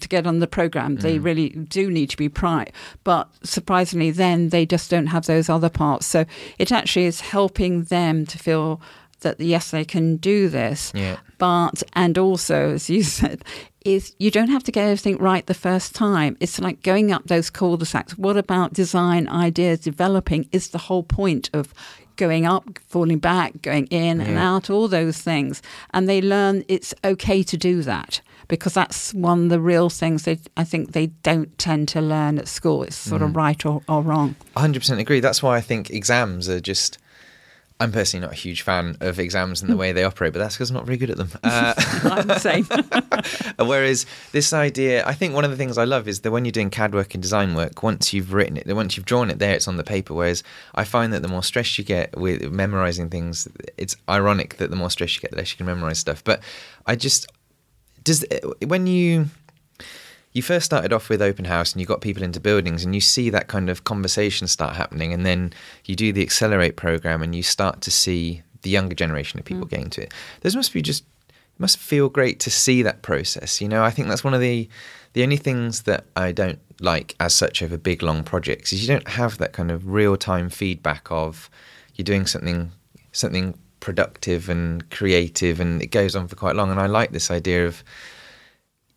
to get on the program. They really do need to be bright. But surprisingly, then they just don't have those other parts. So it actually is helping them to feel that yes, they can do this. Yeah. But and also, as you *laughs* said, is you don't have to get everything right the first time. It's like going up those cul-de-sacs. What about design ideas developing? Is the whole point of going up, falling back, going in and out, all those things. And they learn it's okay to do that because that's one of the real things that I think they don't tend to learn at school. It's sort of mm. right or, or wrong. 100% agree. That's why I think exams are just. I'm personally not a huge fan of exams and the way they operate, but that's because I'm not very good at them. Uh, *laughs* I'm the same. *laughs* whereas this idea, I think one of the things I love is that when you're doing CAD work and design work, once you've written it, once you've drawn it there, it's on the paper. Whereas I find that the more stress you get with memorizing things, it's ironic that the more stress you get, the less you can memorize stuff. But I just does when you you first started off with open house and you got people into buildings and you see that kind of conversation start happening and then you do the accelerate program and you start to see the younger generation of people mm. getting to it. Those must be just must feel great to see that process you know? I think that's one of the the only things that i don't like as such over big long projects is you don't have that kind of real time feedback of you're doing something something productive and creative and it goes on for quite long. And i like this idea of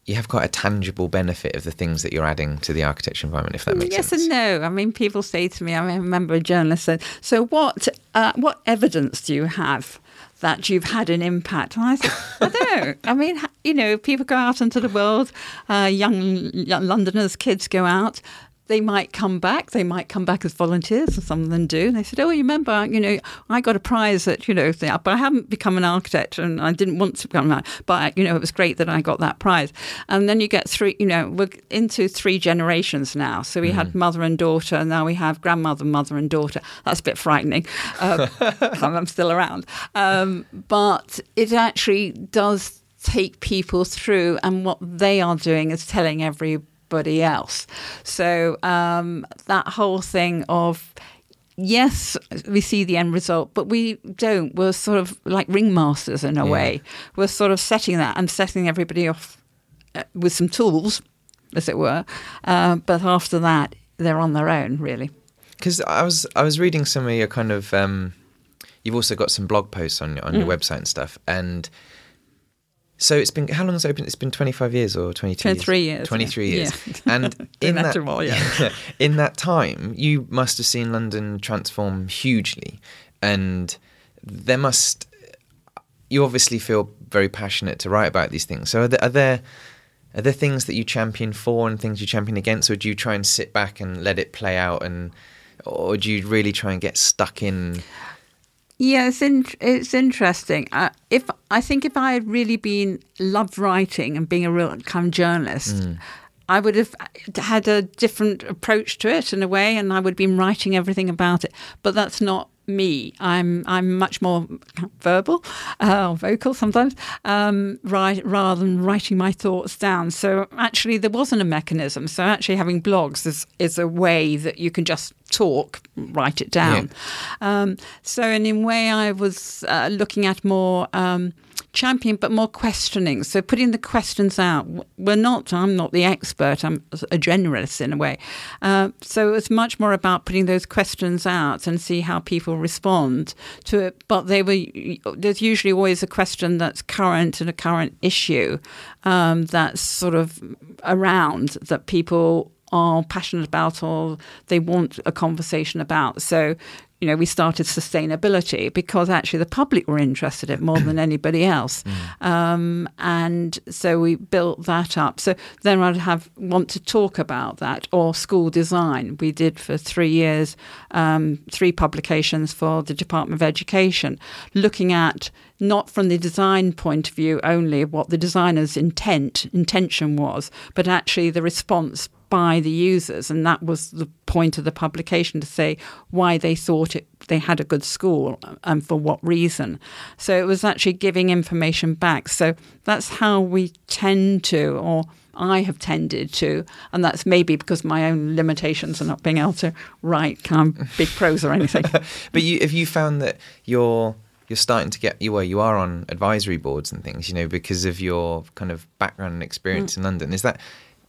you have quite a tangible benefit of the things that you're adding to the architecture environment, if that makes yes sense. Yes and no. I mean, people say to me, I remember a journalist said, "So what? Uh, what evidence do you have?" That you've had an impact, and I said, I don't. *laughs* I mean, you know, people go out into the world. Uh, young, young Londoners, kids go out they might come back. They might come back as volunteers, and some of them do. And they said, "Oh, you remember? You know, I got a prize at you know, but I haven't become an architect, and I didn't want to become that. But you know, it was great that I got that prize." And then you get three. You know, we're into three generations now. So we mm-hmm. had mother and daughter, and now we have grandmother, mother, and daughter. That's a bit frightening. *laughs* Uh, I'm still around, um, but it actually does take people through, and what they are doing is telling every everybody else. So um, that whole thing of yes, we see the end result, but we don't. We're sort of like ringmasters in a yeah. way. We're sort of setting that and setting everybody off uh, with some tools, as it were. Uh, but after that, they're on their own, really. Because I was I was reading some of your kind of. Um, you've also got some blog posts on on mm. your website and stuff, and so it's been how long has it been? It's been twenty five years or twenty two. Twenty three years. Twenty three years. Yeah. *laughs* And in that, more, yeah. *laughs* in that time, you must have seen London transform hugely, and there must. You obviously feel very passionate to write about these things. So are there, are there are there things that you champion for and things you champion against, or do you try and sit back and let it play out, and or do you really try and get stuck in? Yeah, it's in, it's interesting. Uh, if I think if I had really been loved writing and being a real kind of journalist, mm. I would have had a different approach to it in a way, and I would have been writing everything about it. But that's not me. I'm I'm much more verbal uh, or vocal sometimes, um, right, rather than writing my thoughts down. So actually, there wasn't a mechanism. So actually, having blogs is is a way that you can just talk, write it down. Yeah. Um, so in a way, I was uh, looking at more. Um, champion, but more questioning. So putting the questions out. We're not. I'm not the expert. I'm a generalist in a way. Uh, so it's much more about putting those questions out and see how people respond to it. But they were. There's usually always a question that's current and a current issue um, that's sort of around that people are passionate about or they want a conversation about. So you know, we started sustainability because actually the public were interested in it more than *coughs* anybody else. Mm. Um, and so we built that up. So then I'd have want to talk about that or school design. We did for three years, um, three publications for the Department of Education, looking at not from the design point of view only what the designer's intent intention was, but actually the response by the users, and that was the point of the publication to say why they thought it, they had a good school and for what reason. So it was actually giving information back. So that's how we tend to, or I have tended to, and that's maybe because my own limitations are not being able to write kind of big prose or anything. *laughs* but you, have you found that you're you're starting to get you well, you are on advisory boards and things, you know, because of your kind of background and experience mm. in London. Is that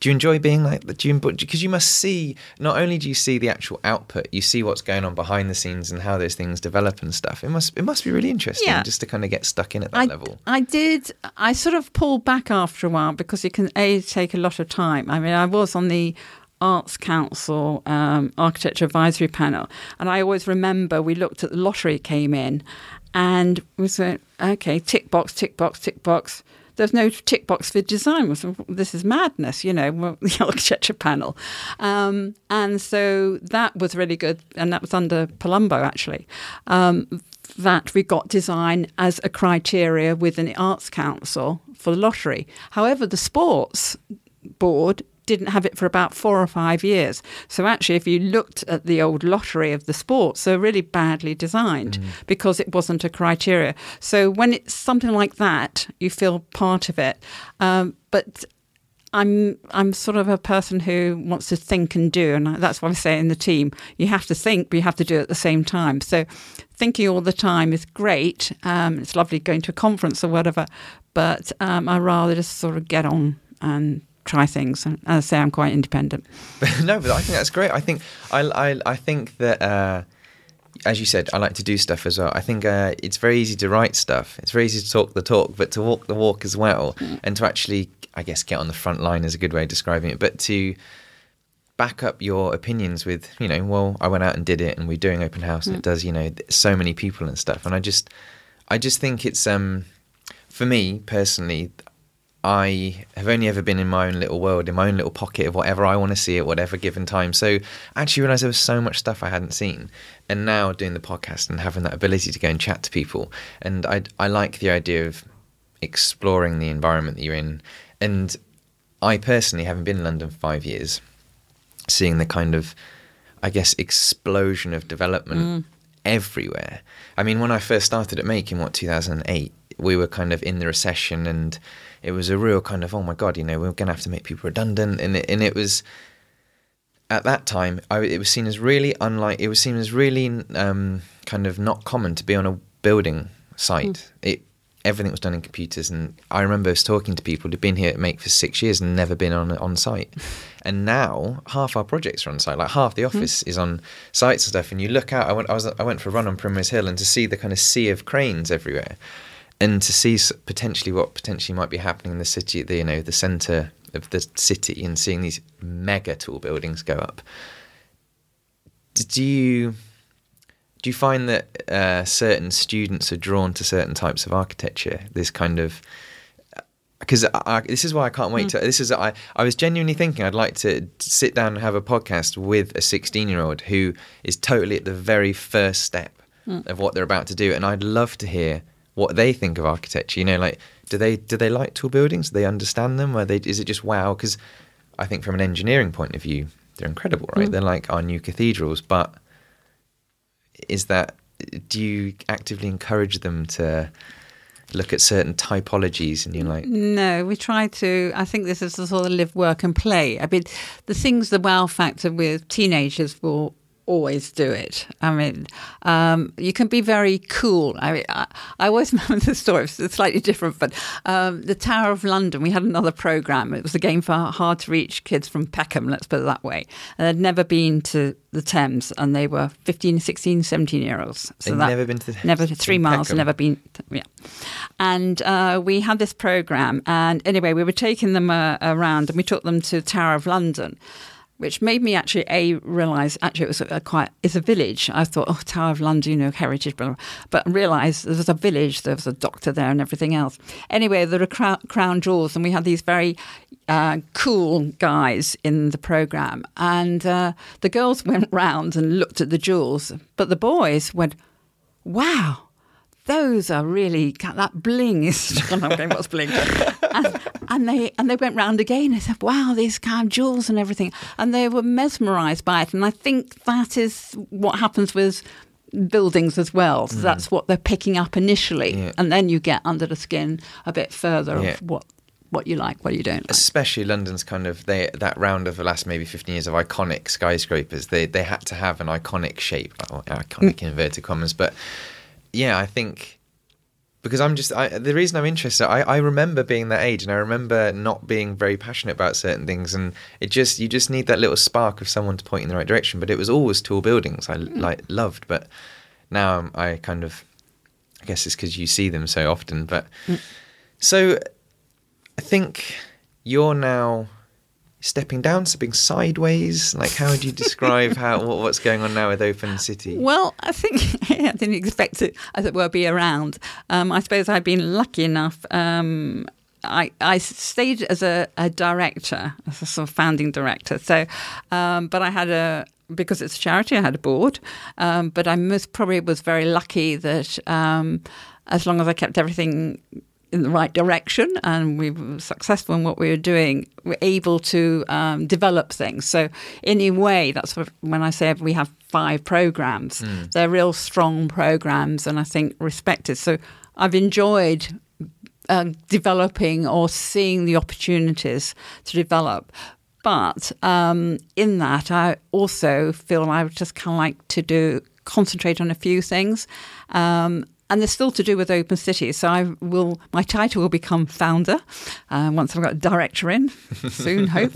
do you enjoy being like? Do you because you must see not only do you see the actual output, you see what's going on behind the scenes and how those things develop and stuff. It must it must be really interesting yeah. just to kind of get stuck in at that I, level. I did. I sort of pulled back after a while because it can a take a lot of time. I mean, I was on the Arts Council um, Architecture Advisory Panel, and I always remember we looked at the lottery came in, and we said, okay, tick box, tick box, tick box there's no tick box for design. This is madness, you know, *laughs* the architecture panel. Um, and so that was really good. And that was under Palumbo, actually. Um, that we got design as a criteria within the Arts Council for the lottery. However, the sports board didn't have it for about four or five years. So actually, if you looked at the old lottery of the sports, they're really badly designed because it wasn't a criteria. So when it's something like that, you feel part of it. Um, but I'm I'm sort of a person who wants to think and do, and that's what I say in the team. You have to think, but you have to do it at the same time. So, thinking all the time is great. Um, it's lovely going to a conference or whatever, but um, I rather just sort of get on and try things. And as I say, I'm quite independent. *laughs* no, but I think that's great. I think I I, I think that. Uh, as you said, I like to do stuff as well. I think uh, it's very easy to write stuff. It's very easy to talk the talk, but to walk the walk as well, and to actually, I guess, get on the front line is a good way of describing it. But to back up your opinions with, you know, well, I went out and did it, and we're doing open house, and it does, you know, so many people and stuff. And I just, I just think it's, um, for me personally, I have only ever been in my own little world, in my own little pocket of whatever I want to see at whatever given time. So I actually realised there was so much stuff I hadn't seen. And now doing the podcast and having that ability to go and chat to people. And I, I like the idea of exploring the environment that you're in. And I personally haven't been in London for five years, seeing the kind of, I guess, explosion of development mm. everywhere. I mean, when I first started at Make in what 2008, we were kind of in the recession, and it was a real kind of oh my god, you know, we're going to have to make people redundant, and it, and it was at that time I, it was seen as really unlike. It was seen as really um, kind of not common to be on a building site. It everything was done in computers, and I remember was talking to people who'd been here at Make for six years and never been on on site. *laughs* And now half our projects are on site. Like half the office is on sites and stuff. And you look out. I went. I was. I went for a run on Primrose Hill, and to see the kind of sea of cranes everywhere, and to see potentially what potentially might be happening in the city, the you know the centre of the city, and seeing these mega tall buildings go up. Do you do you find that uh, certain students are drawn to certain types of architecture? This kind of uh, because I, this is why I can't wait mm. to. This is I. I was genuinely thinking I'd like to sit down and have a podcast with a 16 year old who is totally at the very first step mm. of what they're about to do, and I'd love to hear what they think of architecture. You know, like do they do they like tall buildings? Do they understand them? Or they is it just wow? Because I think from an engineering point of view, they're incredible, right? Mm. They're like our new cathedrals, but is that do you actively encourage them to look at certain typologies and you're like No, we try to. I think this is the sort of live, work, and play. I mean, the things, the wow factor with teenagers will always do it. I mean, um, you can be very cool. I mean, I, I always *laughs* remember the story. It's slightly different, but um, the Tower of London. We had another program. It was a game for hard to reach kids from Peckham. Let's put it that way. And they'd never been to the Thames, and they were 15, 16, 17 year olds. So They'd never been to the- Thames. never three miles. Peckham. Never been. Yeah. And uh, we had this program, and anyway, we were taking them uh, around, and we took them to Tower of London, which made me actually a realize actually it was a, quite it's a village. I thought, oh, Tower of London, you know, heritage, blah, blah. but realised there was a village, there was a doctor there, and everything else. Anyway, there were crown, crown jewels, and we had these very uh, cool guys in the program, and uh, the girls *laughs* went round and looked at the jewels, but the boys went, wow those are really that bling is *laughs* I'm going what's bling? And, and they and they went round again and said wow these kind of jewels and everything. And they were mesmerized by it. And I think that is what happens with buildings as well. So that's what they're picking up initially. Mm. Yeah. and then you get under the skin a bit further Yeah. of what what you like what you don't like. Especially London's kind of they that round of the last maybe 15 years of iconic skyscrapers they they had to have an iconic shape well, iconic in inverted commas but yeah I think because I'm just I, the reason I'm interested I, I remember being that age and I remember not being very passionate about certain things and it just you just need that little spark of someone to point in the right direction but it was always tall buildings I hmm. like loved but now I'm, I kind of I guess it's because you see them so often but hmm. so I think you're now stepping down, stepping sideways. Like, how would you describe how what, what's going on now with Open City? Well, I think *laughs* I didn't expect to, as it were, be around. Um, I suppose I've been lucky enough. Um, I, I stayed as a, a director, as a sort of founding director. So, um, but I had a because it's a charity, I had a board, um, but I most probably was very lucky that um, as long as I kept everything in the right direction and we were successful in what we were doing, we're able to um, develop things. So, in a way, that's when I say we have five programs, they're real strong programs and I think respected. So, I've enjoyed uh, developing or seeing the opportunities to develop. But um, in that, I also feel I would just kind of like to do concentrate on a few things. Um, and they're still to do with open cities. So I will, my title will become founder uh, once I've got a director in *laughs* soon. hope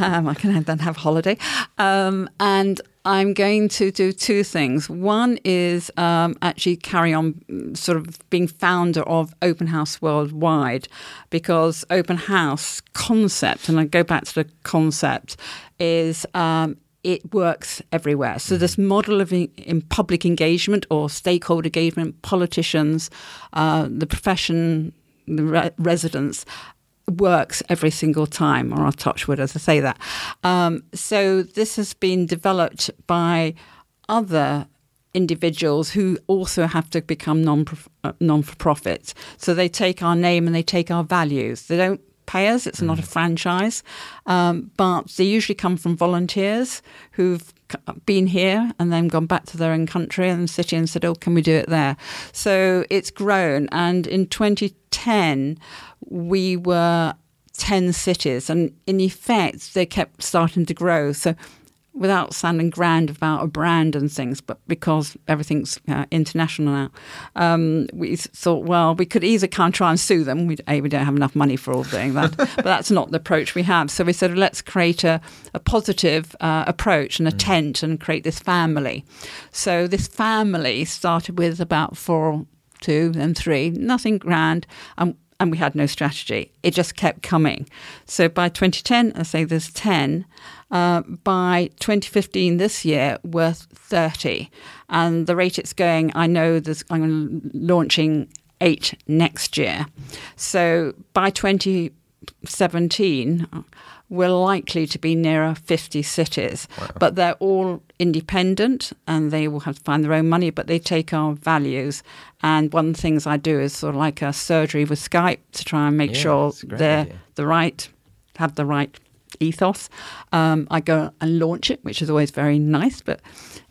um, I can then have a holiday. Um, and I'm going to do two things. One is um, actually carry on mm, sort of being founder of Open House Worldwide because Open House concept, and I go back to the concept, is um, it works everywhere. So this model of in, in public engagement or stakeholder engagement, politicians, uh, the profession, the re- residents works every single time, or I'll touch wood as I say that. Um, so this has been developed by other individuals who also have to become non non for profit. So they take our name and they take our values. They don't pay us. It's not a franchise, um, but they usually come from volunteers who've been here and then gone back to their own country and city and said, "Oh, can we do it there?" So it's grown, and in 2010 we were 10 cities, and in effect they kept starting to grow. So without sounding grand about a brand and things, but because everything's uh, international now, um, we thought, well, we could either kind of try and sue them. We, a, we don't have enough money for all doing that, *laughs* but that's not the approach we have. So we said, let's create a, a positive uh, approach and a tent and create this family. So this family started with about four, two, then three, nothing grand. Um, and we had no strategy. It just kept coming. So by 2010, I say there's 10. Uh, by 2015, this year, we're 30. And the rate it's going, I know there's, I'm launching eight next year. So by 2017, we're likely to be nearer 50 cities. But they're all independent and they will have to find their own money, but they take our values. And one of the things I do is sort of like a surgery with Skype to try and make Yeah, sure that's a great they're idea. the right, have the right ethos. Um, I go and launch it, which is always very nice, but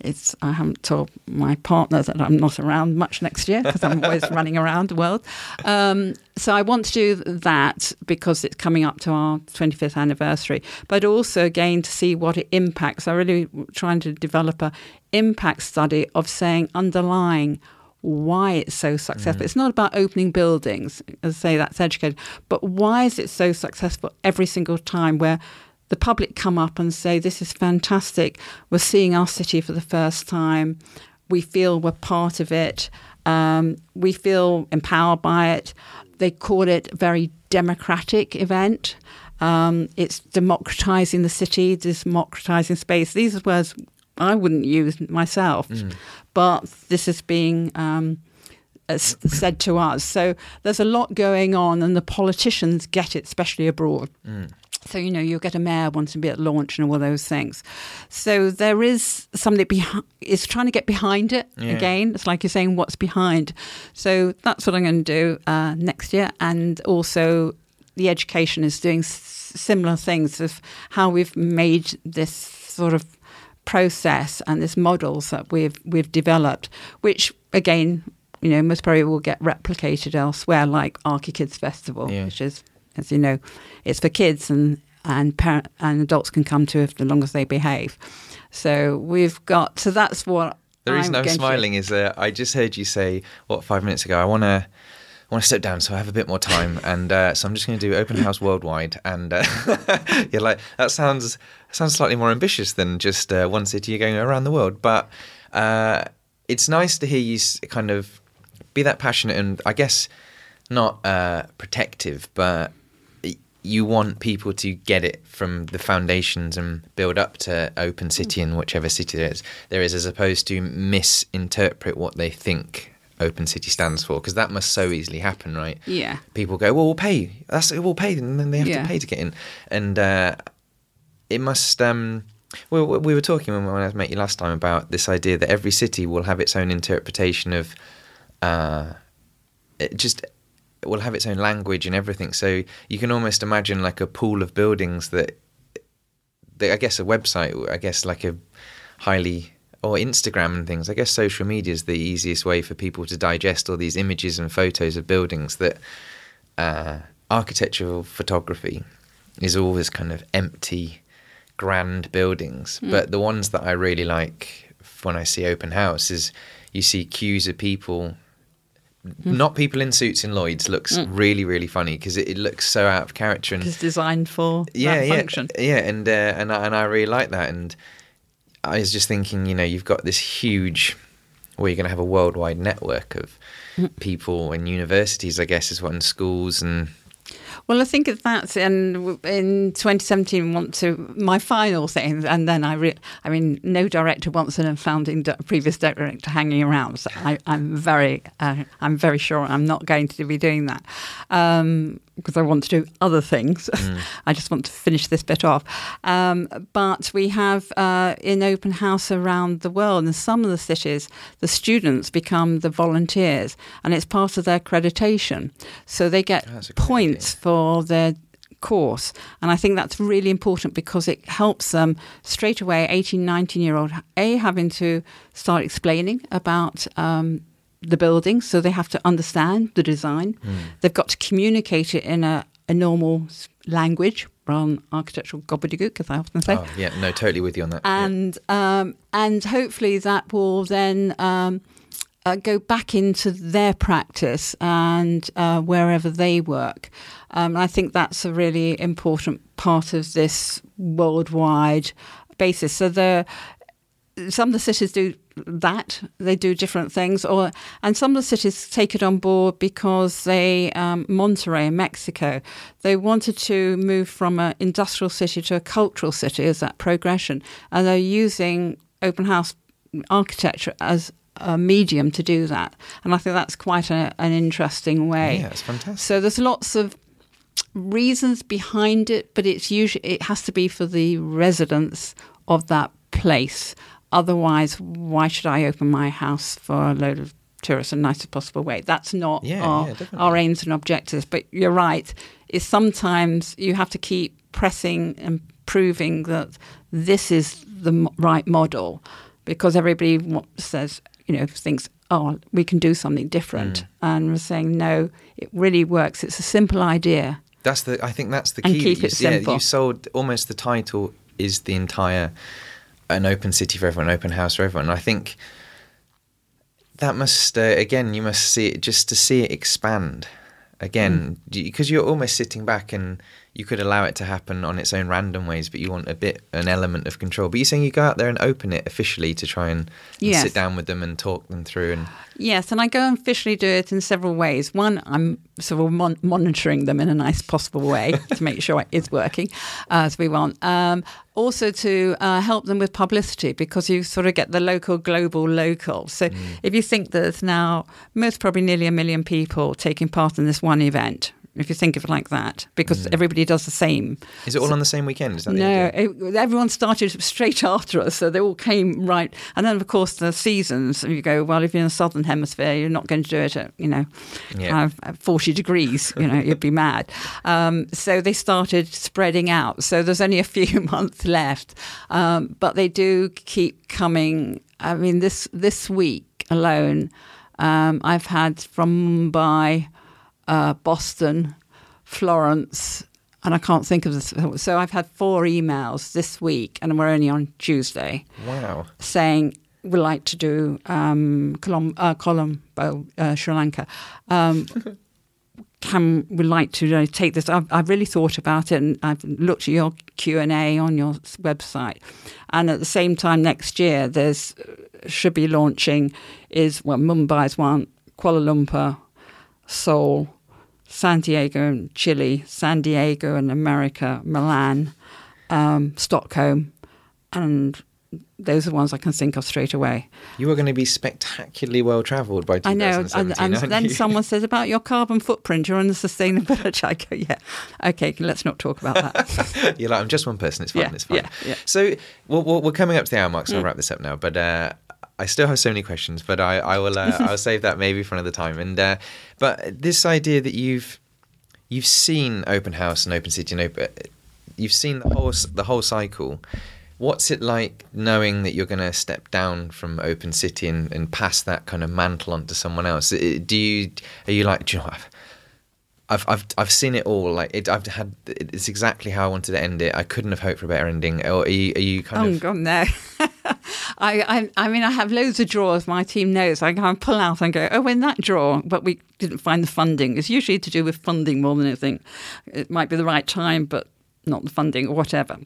it's I haven't told my partner that I'm not around much next year because I'm always *laughs* running around the world. Um, so I want to do that because it's coming up to our 25th anniversary, but also again to see what it impacts. I'm really trying to develop a impact study of saying underlying why it's so successful. It's not about opening buildings, as I say, that's educated, but why is it so successful every single time where the public come up and say, This is fantastic. We're seeing our city for the first time. We feel we're part of it. Um, we feel empowered by it. They call it a very democratic event. Um, it's democratizing the city, democratizing space. These are words I wouldn't use myself, but this is being um, said to us. So there's a lot going on, and the politicians get it, especially abroad. So you know you'll get a mayor wanting to be at launch and all those things. So there is somebody behind. Is trying to get behind it Yeah. again. It's like you're saying, what's behind? So that's what I'm going to do uh, next year, and also the education is doing s- similar things of how we've made this sort of process and this models that we've we've developed, which again, you know, most probably will get replicated elsewhere, like Archikids Festival, Yeah. which is, as you know, it's for kids and and parent and adults can come to if as long as they behave. So we've got so that's what. The reason I'm I'm, going to- smiling is that I just heard you say what five minutes ago. I want to. I want to step down so I have a bit more time, *laughs* and uh, so I'm just going to do open house worldwide. And uh, *laughs* you're like, that sounds sounds slightly more ambitious than just uh, one city. You're going around the world, but uh, it's nice to hear you kind of be that passionate and I guess not uh, protective, but you want people to get it from the foundations and build up to open city in whichever city there is, there is as opposed to misinterpret what they think open city stands for because that must so easily happen right Yeah. people go well we'll pay that's we'll pay and then they have Yeah. to pay to get in and uh, it must um we we were talking when I met you last time about this idea that every city will have its own interpretation of, uh, just will have its own language and everything. So you can almost imagine like a pool of buildings that, that I guess a website, I guess like a highly or Instagram and things. I guess social media is the easiest way for people to digest all these images and photos of buildings that uh, architectural photography is all always kind of empty, grand buildings. But the ones that I really like when I see open house is you see queues of people. Not people in suits in Lloyd's looks really really funny because it, it looks so out of character and It's designed for yeah, yeah, function. yeah, and uh, and I, and I really like that. And I was just thinking, you know, you've got this huge, well, you're going to have a worldwide network of Mm. people and universities, I guess, as well, and schools and Well, I think that's and in 2017 want to my final thing, and then I re, I mean, no director wants a founding di- previous director hanging around. So I, I'm very uh, I'm very sure I'm not going to be doing that because I want to do other things. *laughs* I just want to finish this bit off. Um, but we have uh, in open house around the world, in some of the cities, the students become the volunteers, and it's part of their accreditation. So they get That's a great points for their course and i think that's really important because it helps them straight away 18 19 year old a having to start explaining about um, the building so they have to understand the design they've got to communicate it in a, a normal language rather than architectural gobbledygook as i often say oh yeah, no, totally with you on that. Yeah. and um, and hopefully that will then um, uh, go back into their practice and uh, wherever they work. Um, I think that's a really important part of this worldwide basis. So the some of the cities do that they do different things or and some of the cities take it on board because they um, Monterrey in mexico they wanted to move from an industrial city to a cultural city as that progression and they're using open house architecture as a medium to do that and i think that's quite a, an interesting way yeah, it's fantastic. so there's lots of reasons behind it, but it's usually it has to be for the residents of that place. Otherwise, why should I open my house for a load of tourists in the nicest possible way? That's not Yeah, our, yeah, our aims and objectives. But you're right. Is sometimes you have to keep pressing and proving that this is the right model, because everybody says you know thinks oh we can do something different, Mm. and we're saying no, it really works. It's a simple idea. That's the. I think that's the key. And keep You- it yeah, simple. you sold almost the title is the entire an open city for everyone, an open house for everyone. I think that must uh, again you must see it just to see it expand again Mm. because you're almost sitting back and you could allow it to happen on its own random ways, but you want a bit an element of control. But you're saying you go out there and open it officially to try and, and Yes. sit down with them and talk them through and Yes, and I go and officially do it in several ways. One, I'm sort of mon- monitoring them in a nice possible way to make sure it is working uh, as we want. Um, also to uh, help them with publicity because you sort of get the local, global, local. So if you think there's now most probably nearly a million people taking part in this one event, if you think of it like that, because everybody does the same. is it all on the same weekend? Is that No, it, everyone started straight *laughs* after us, so they all came right. And then, of course, the seasons. You go, well, if you're in the southern hemisphere, you're not going to do it at you know, Yeah. at 40 degrees. You know, you'd be *laughs* mad. Um, so they started spreading out. So there's only a *laughs* few months left, um, but they do keep coming. I mean, this this week alone, um, I've had from Mumbai, uh, Boston, Florence, and I can't think of this. So I've had four emails this week, and we're only on Tuesday, Wow. saying we'd like to do um, Colom- uh, Colombo, uh, Sri Lanka. Um, *laughs* can we like to uh, take this? I've, I've really thought about it, and I've looked at your Q and A on your website. And at the same time, next year there's uh, should be launching is well Mumbai's one, Kuala Lumpur, Seoul, Santiago and Chile, San Diego and America, Milan, um, Stockholm, and those are the ones I can think of straight away. You are going to be spectacularly well travelled by 2017. I know, and, and then you? someone *laughs* says about your carbon footprint, you're on the sustainability. I go, yeah, okay, let's not talk about that. *laughs* You're like, I'm just one person. It's fine. Yeah, it's fine. yeah, yeah. So we're, coming up to the hour mark, so Mm. I'll wrap this up now. But uh, I still have so many questions, but I, I will uh, I'll save that maybe for another time. And uh, but this idea that you've you've seen open house and open city and open, you've seen the whole the whole cycle. What's it like knowing that you're going to step down from Open City and, and pass that kind of mantle on to someone else? Do you are you like, do you know? I've I've I've seen it all. Like it, I've had it's exactly how I wanted to end it. I couldn't have hoped for a better ending. Or are you, are you kind oh of? God, no. *laughs* I, I, I mean, I have loads of drawers. My team knows. I can pull out and go, oh, in that drawer, but we didn't find the funding. It's usually to do with funding more than anything. It might be the right time, but not the funding or whatever.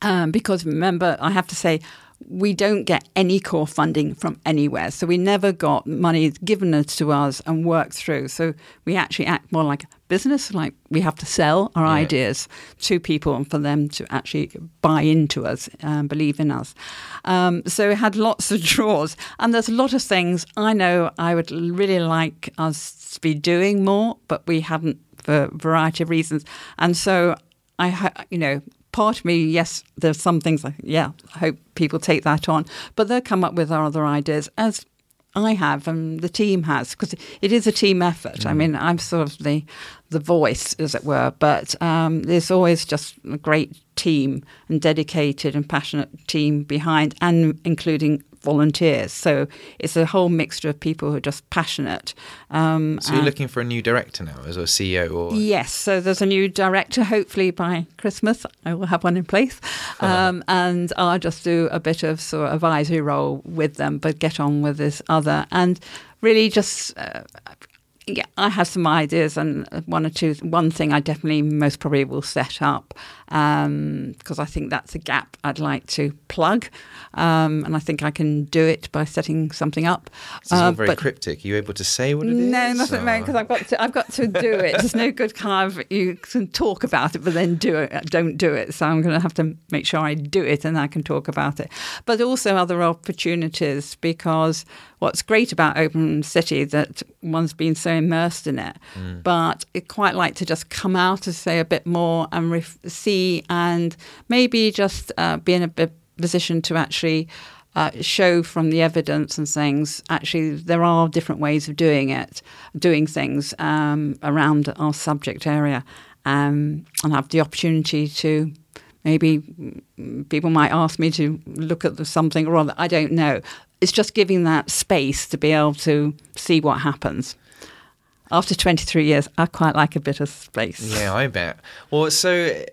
Um, because remember, I have to say, we don't get any core funding from anywhere. So we never got money given to us and worked through. So we actually act more like a business, like we have to sell our ideas to people and for them to actually buy into us and believe in us. Um, so it had lots of *laughs* draws. And there's a lot of things I know I would really like us to be doing more, but we haven't for a variety of reasons. And so I, you know, part of me, yes, there's some things like, yeah, I hope people take that on, but they'll come up with other ideas as I have and the team has because it is a team effort. I mean, I'm sort of the the voice, as it were, but um, there's always just a great team and dedicated and passionate team behind, and including volunteers. So it's a whole mixture of people who are just passionate. Um, So you're looking for a new director now, as a CEO, or Yes, so there's a new director. Hopefully by Christmas, I will have one in place, *laughs* um, and I'll just do a bit of sort of advisory role with them, but get on with this other, and really just. Uh, yeah, I have some ideas, and one or two. One thing I definitely most probably will set up because I think that's a gap I'd like to plug, um, and I think I can do it by setting something up. this is all Uh, very but- cryptic. Are you able to say what it is? no, nothing, because I've got to. I've got to do it. There's no good kind of you can talk about it, but then do it. Don't do it. So I'm going to have to make sure I do it, and I can talk about it. But also other opportunities because what's great about Open City that one's been so immersed in it, but it quite like to just come out and say a bit more and ref- see and maybe just uh, be in a position to actually uh, show from the evidence and things actually there are different ways of doing it, doing things um, around our subject area, um, and have the opportunity to maybe mm, people might ask me to look at something or other. I don't know. It's just giving that space to be able to see what happens. After 23 years, I quite like a bit of space. Yeah, I bet. Well, so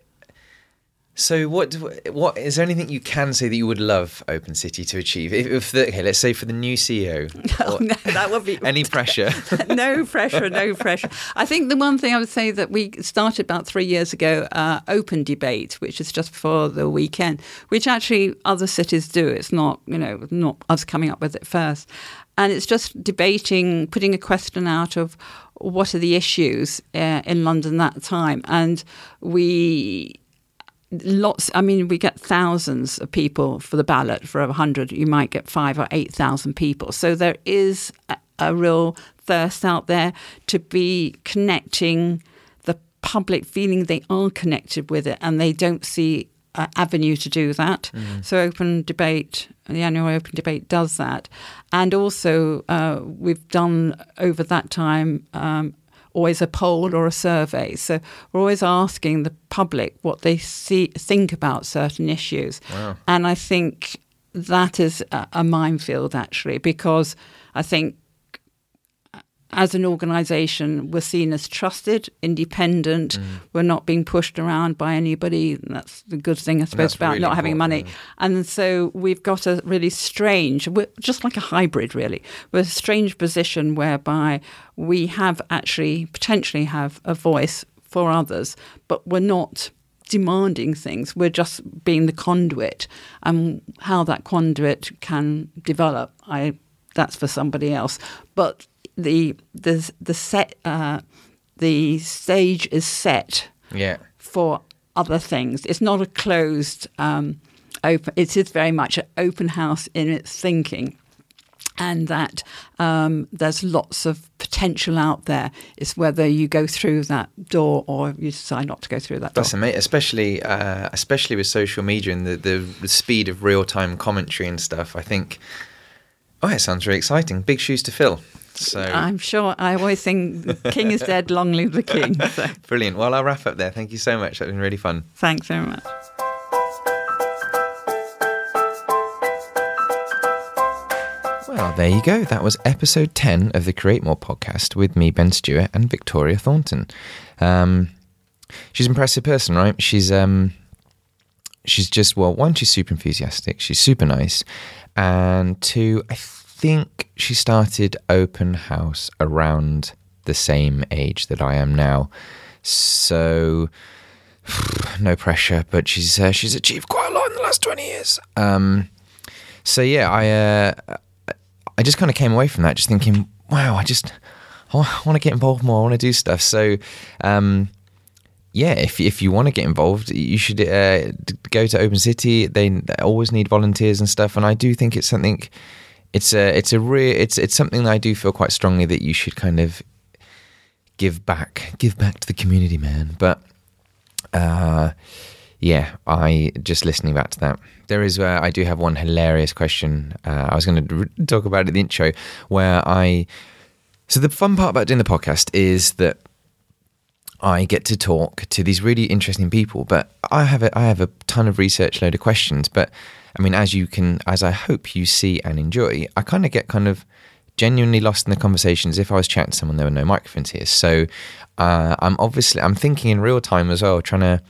so what what is there anything you can say that you would love Open City to achieve? If, if the, okay, let's say for the new CEO, *laughs* Oh, what- no, that would be any pressure? *laughs* no pressure, no pressure. I think the one thing I would say that we started about three years ago, uh, open debate, which is just before the weekend, which actually other cities do. It's not, you know, not us coming up with it first. And it's just debating, putting a question out of what are the issues uh, in London that time. And we lots i mean we get thousands of people for the ballot for a 100 you might get 5 or 8000 people. So there is a, a real thirst out there to be connecting the public feeling they are connected with it and they don't see an avenue to do that. So open debate the annual open debate does that. And also uh, we've done over that time um, always a poll or a survey. So we're always asking the public what they see think about certain issues. And I think that is a, a minefield actually, because I think as an organisation, we're seen as trusted, independent. Mm. We're not being pushed around by anybody. That's the good thing, I suppose, that's about really not having money. important. And so we've got a really strange, we're just like a hybrid, really. We're a strange position whereby we have actually potentially have a voice for others, but we're not demanding things. We're just being the conduit, and how that conduit can develop, I that's for somebody else. But the the the set uh, the stage is set yeah, for other things. It's not a closed um, open. It is very much an open house in its thinking. And that um, there's lots of potential out there. It's whether you go through that door or you decide not to go through that That's door. amazing, especially uh, especially with social media and the, the, speed of real time commentary and stuff. I think, oh, it sounds really exciting. Big shoes to fill. So I'm sure. I always sing, "The "King is dead, long live the king." *laughs* So brilliant. Well, I'll wrap up there. Thank you so much. That's been really fun. thanks very much. Well, there you go. That was episode 10 of the Create More podcast with me, Ben Stewart, and Victoria Thornton. Um, she's an impressive person, right? She's um, she's just well, one, she's super enthusiastic. She's super nice, and two, I think she started open house around the same age that I am now. So *sighs* no pressure, but she's uh, she's achieved quite a lot in the last twenty years. Um, so yeah, I uh, I just kind of came away from that just thinking, wow, I just I want to get involved more. I want to do stuff. So um, yeah, if if you want to get involved, you should uh, go to Open City. They always need volunteers and stuff, and I do think it's something. It's a it's a real it's it's something that I do feel quite strongly that you should kind of give back give back to the community, man. But uh, yeah, I just listening back to that. There is uh, I do have one hilarious question. Uh, I was going to talk about it in the intro where I. So the fun part about doing the podcast is that I get to talk to these really interesting people, but I have a, I have a ton of research load of questions. But I mean, as you can, as I hope you see and enjoy, I kind of get kind of genuinely lost in the conversations. If I was chatting to someone, there were no microphones here, so uh, I'm obviously I'm thinking in real time as well, trying to.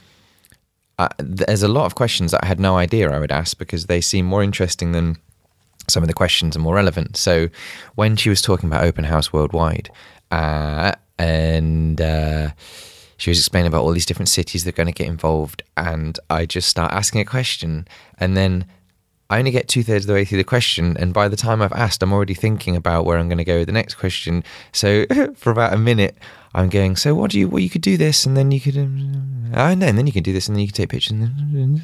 Uh, there's a lot of questions that I had no idea I would ask because they seem more interesting than some of the questions are more relevant. So when she was talking about open house worldwide, uh, and uh, she was explaining about all these different cities that are going to get involved, and I just start asking a question, and then I only get two thirds of the way through the question, and by the time I've asked, I'm already thinking about where I'm going to go with the next question. So *laughs* for about a minute, I'm going. So what do you? Well, you could do this, and then you could, oh, and then then you can do this, and then you can take pictures, and,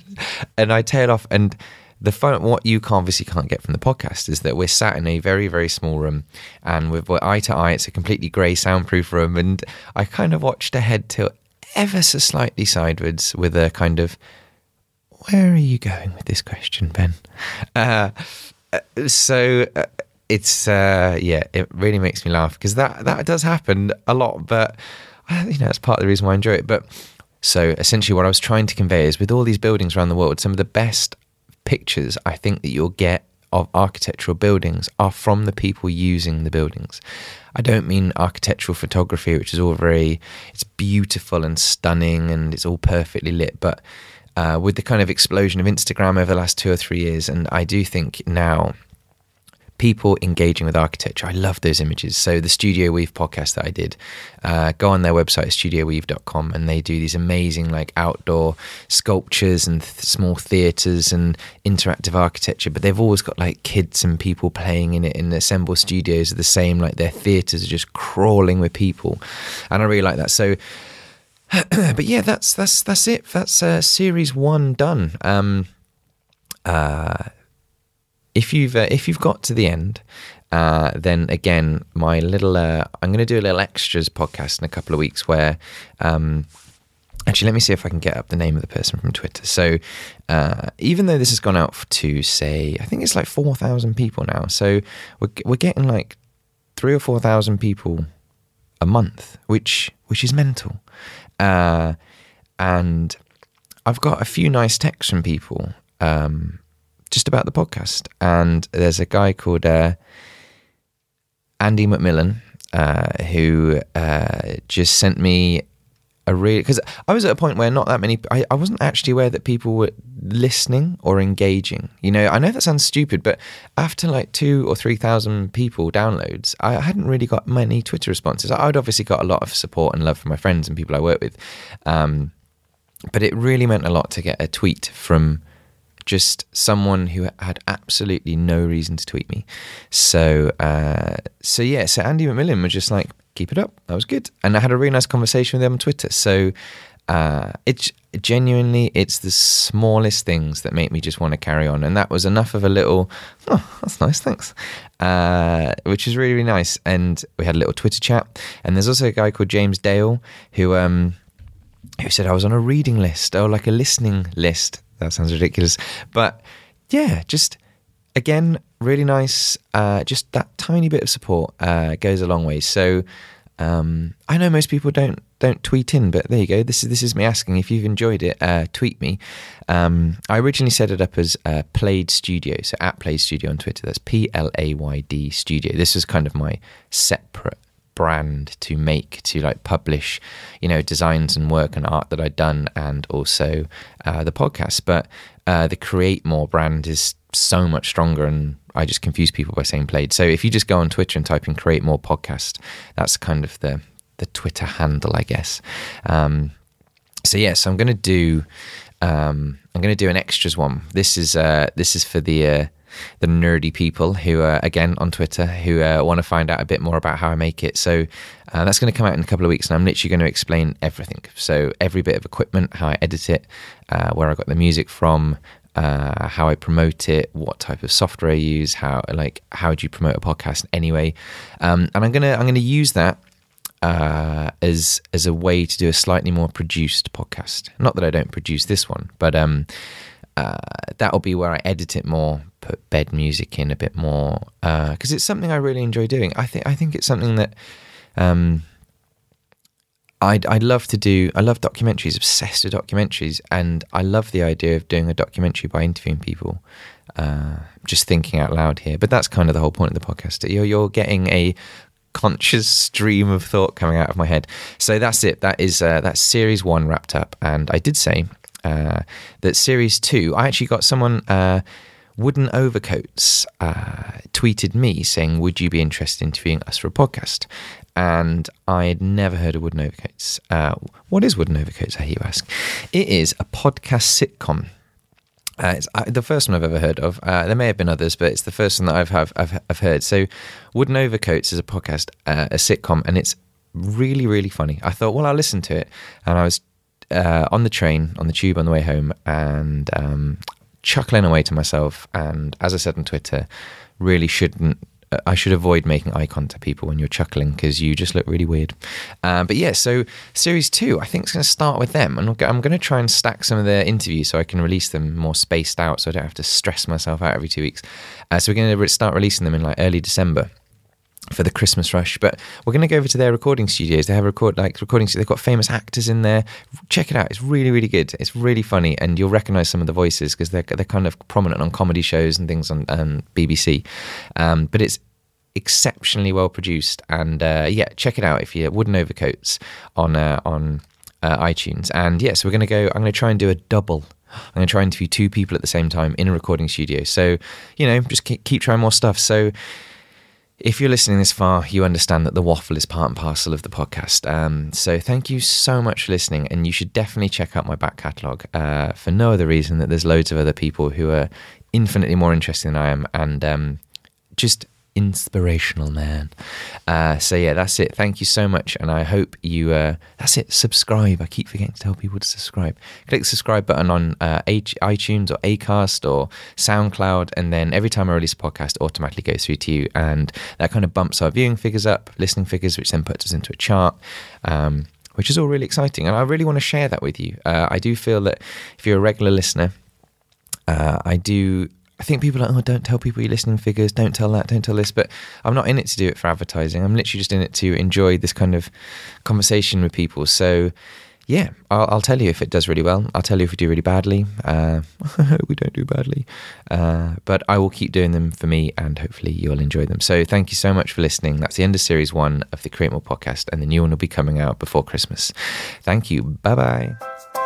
and I tail off. And the fun, what you obviously can't get from the podcast is that we're sat in a very very small room, and we're, we're eye to eye. It's a completely grey soundproof room, and I kind of watched her head tilt ever so slightly sideways with a kind of where are you going with this question, Ben? Uh, so uh, it's uh, yeah, it really makes me laugh because that that does happen a lot, but uh, you know that's part of the reason why I enjoy it. But so essentially, what I was trying to convey is with all these buildings around the world, some of the best pictures I think that you'll get of architectural buildings are from the people using the buildings. I don't mean architectural photography, which is all very, it's beautiful and stunning and it's all perfectly lit, but uh, with the kind of explosion of Instagram over the last two or three years, and I do think now people engaging with architecture. I love those images. So the Studio Weave podcast that I did, uh, go on their website, studioweave.com, and they do these amazing like outdoor sculptures and th- small theatres and interactive architecture. But they've always got like kids and people playing in it, and the Assemble Studios are the same. Like their theatres are just crawling with people, and I really like that. So. *clears throat* but yeah, that's that's that's it. That's uh, series one done. Um, uh, if you've uh, if you've got to the end, uh, then again, my little uh, I'm going to do a little extras podcast in a couple of weeks where. Um, Actually, let me see if I can get up the name of the person from Twitter. So, uh, even though this has gone out to say, I think it's like four thousand people now. So we're we're getting like three or four thousand people a month, which which is mental. Uh, and I've got a few nice texts from people um, just about the podcast. And there's a guy called uh, Andy McMillan uh, who uh, just sent me a real because I was at a point where not that many I, I wasn't actually aware that people were listening or engaging. You know, I know that sounds stupid, but after like two or three thousand people downloads, I hadn't really got many Twitter responses. I'd obviously got a lot of support and love from my friends and people I work with, um, but it really meant a lot to get a tweet from just someone who had absolutely no reason to tweet me. So, uh, so yeah, so Andy McMillan was just like, keep it up. That was good. And I had a really nice conversation with him on Twitter. So, uh, it's genuinely it's the smallest things that make me just want to carry on, and that was enough of a little. Oh, that's nice, thanks. Uh, which is really really nice, and we had a little Twitter chat, and there's also a guy called James Dale who um who said I was on a reading list or like a listening list. That sounds ridiculous, but yeah, just again, really nice. Uh, just that tiny bit of support uh, goes a long way. So um, I know most people don't don't tweet in, but there you go. This is this is me asking if you've enjoyed it. Uh, tweet me. Um, I originally set it up as uh, Playd Studio, so at Playd Studio on Twitter. That's P L A Y D Studio. This is kind of my separate brand to make to like publish you know designs and work and art that I'd done and also uh, the podcast but uh, the create more brand is so much stronger and i just confuse people by saying Playd so if you just go on twitter and type in create more podcast that's kind of the the twitter handle i guess um, so yes yeah, so i'm going to do um, i'm going to do an extras one this is uh, this is for the uh, the nerdy people who are again on Twitter who uh, want to find out a bit more about how I make it. So uh, that's going to come out in a couple of weeks, and I'm literally going to explain everything. So every bit of equipment, how I edit it, uh, where I got the music from. Uh, how I promote it, what type of software I use, how like how do you promote a podcast anyway, um, and I'm gonna I'm gonna use that uh, as as a way to do a slightly more produced podcast. Not that I don't produce this one, but um, uh, that'll be where I edit it more, put bed music in a bit more because uh, it's something I really enjoy doing. I think I think it's something that um, I'd I'd love to do. I love documentaries, obsessed with documentaries, and I love the idea of doing a documentary by interviewing people. Uh, just thinking out loud here, but that's kind of the whole point of the podcast. You're you're getting a conscious stream of thought coming out of my head. So that's it. That is uh, that's series one wrapped up, and I did say uh, that series two. I actually got someone. Uh, Wooden Overcoats uh, tweeted me saying, Would you be interested in interviewing us for a podcast? And I had never heard of Wooden Overcoats. Uh, what is Wooden Overcoats, I hear you ask? It is a podcast sitcom. Uh, it's uh, the first one I've ever heard of. Uh, there may have been others, but it's the first one that I've have, I've, I've heard. So, Wooden Overcoats is a podcast, uh, a sitcom, and it's really really funny. I thought, well, I'll listen to it, and I was uh, on the train, on the tube on the way home, and um, chuckling away to myself. And as I said on Twitter, really shouldn't. I should avoid making eye contact people when you're chuckling because you just look really weird. Uh, but yeah, so series two, I think it's going to start with them, and I'm going to try and stack some of their interviews so I can release them more spaced out, so I don't have to stress myself out every two weeks. Uh, so we're going to start releasing them in like early December for the Christmas rush. But we're going to go over to their recording studios. They have record like recording. They've got famous actors in there. Check it out. It's really really good. It's really funny, and you'll recognise some of the voices because they're they're kind of prominent on comedy shows and things on um, BBC. Um, but it's exceptionally well produced, and uh, yeah, check it out if you wooden overcoats on uh, on uh, iTunes. And yes, yeah, so we're going to go. I'm going to try and do a double. I'm going to try and interview two people at the same time in a recording studio. So, you know, just keep, keep trying more stuff. So, if you're listening this far, you understand that the waffle is part and parcel of the podcast. Um, so thank you so much for listening, and you should definitely check out my back catalogue uh, for no other reason that there's loads of other people who are infinitely more interesting than I am, and um, just inspirational man. Uh, so yeah, that's it. Thank you so much, and I hope you. Uh, that's it. Subscribe. I keep forgetting to tell people to subscribe. Click the subscribe button on uh, iTunes or Acast or SoundCloud, and then every time I release a podcast, automatically goes through to you, and that kind of bumps our viewing figures up, listening figures, which then puts us into a chart. Um, which is all really exciting, and I really want to share that with you. Uh, I do feel that if you're a regular listener, uh, I do I think people are like, oh, don't tell people your listening figures, don't tell that, don't tell this. But I'm not in it to do it for advertising. I'm literally just in it to enjoy this kind of conversation with people. So, yeah, I'll, I'll tell you if it does really well. I'll tell you if we do really badly. Uh, *laughs* we don't do badly. Uh, but I will keep doing them for me and hopefully you'll enjoy them. So, thank you so much for listening. That's the end of series one of the Create More podcast, and the new one will be coming out before Christmas. Thank you. Bye bye.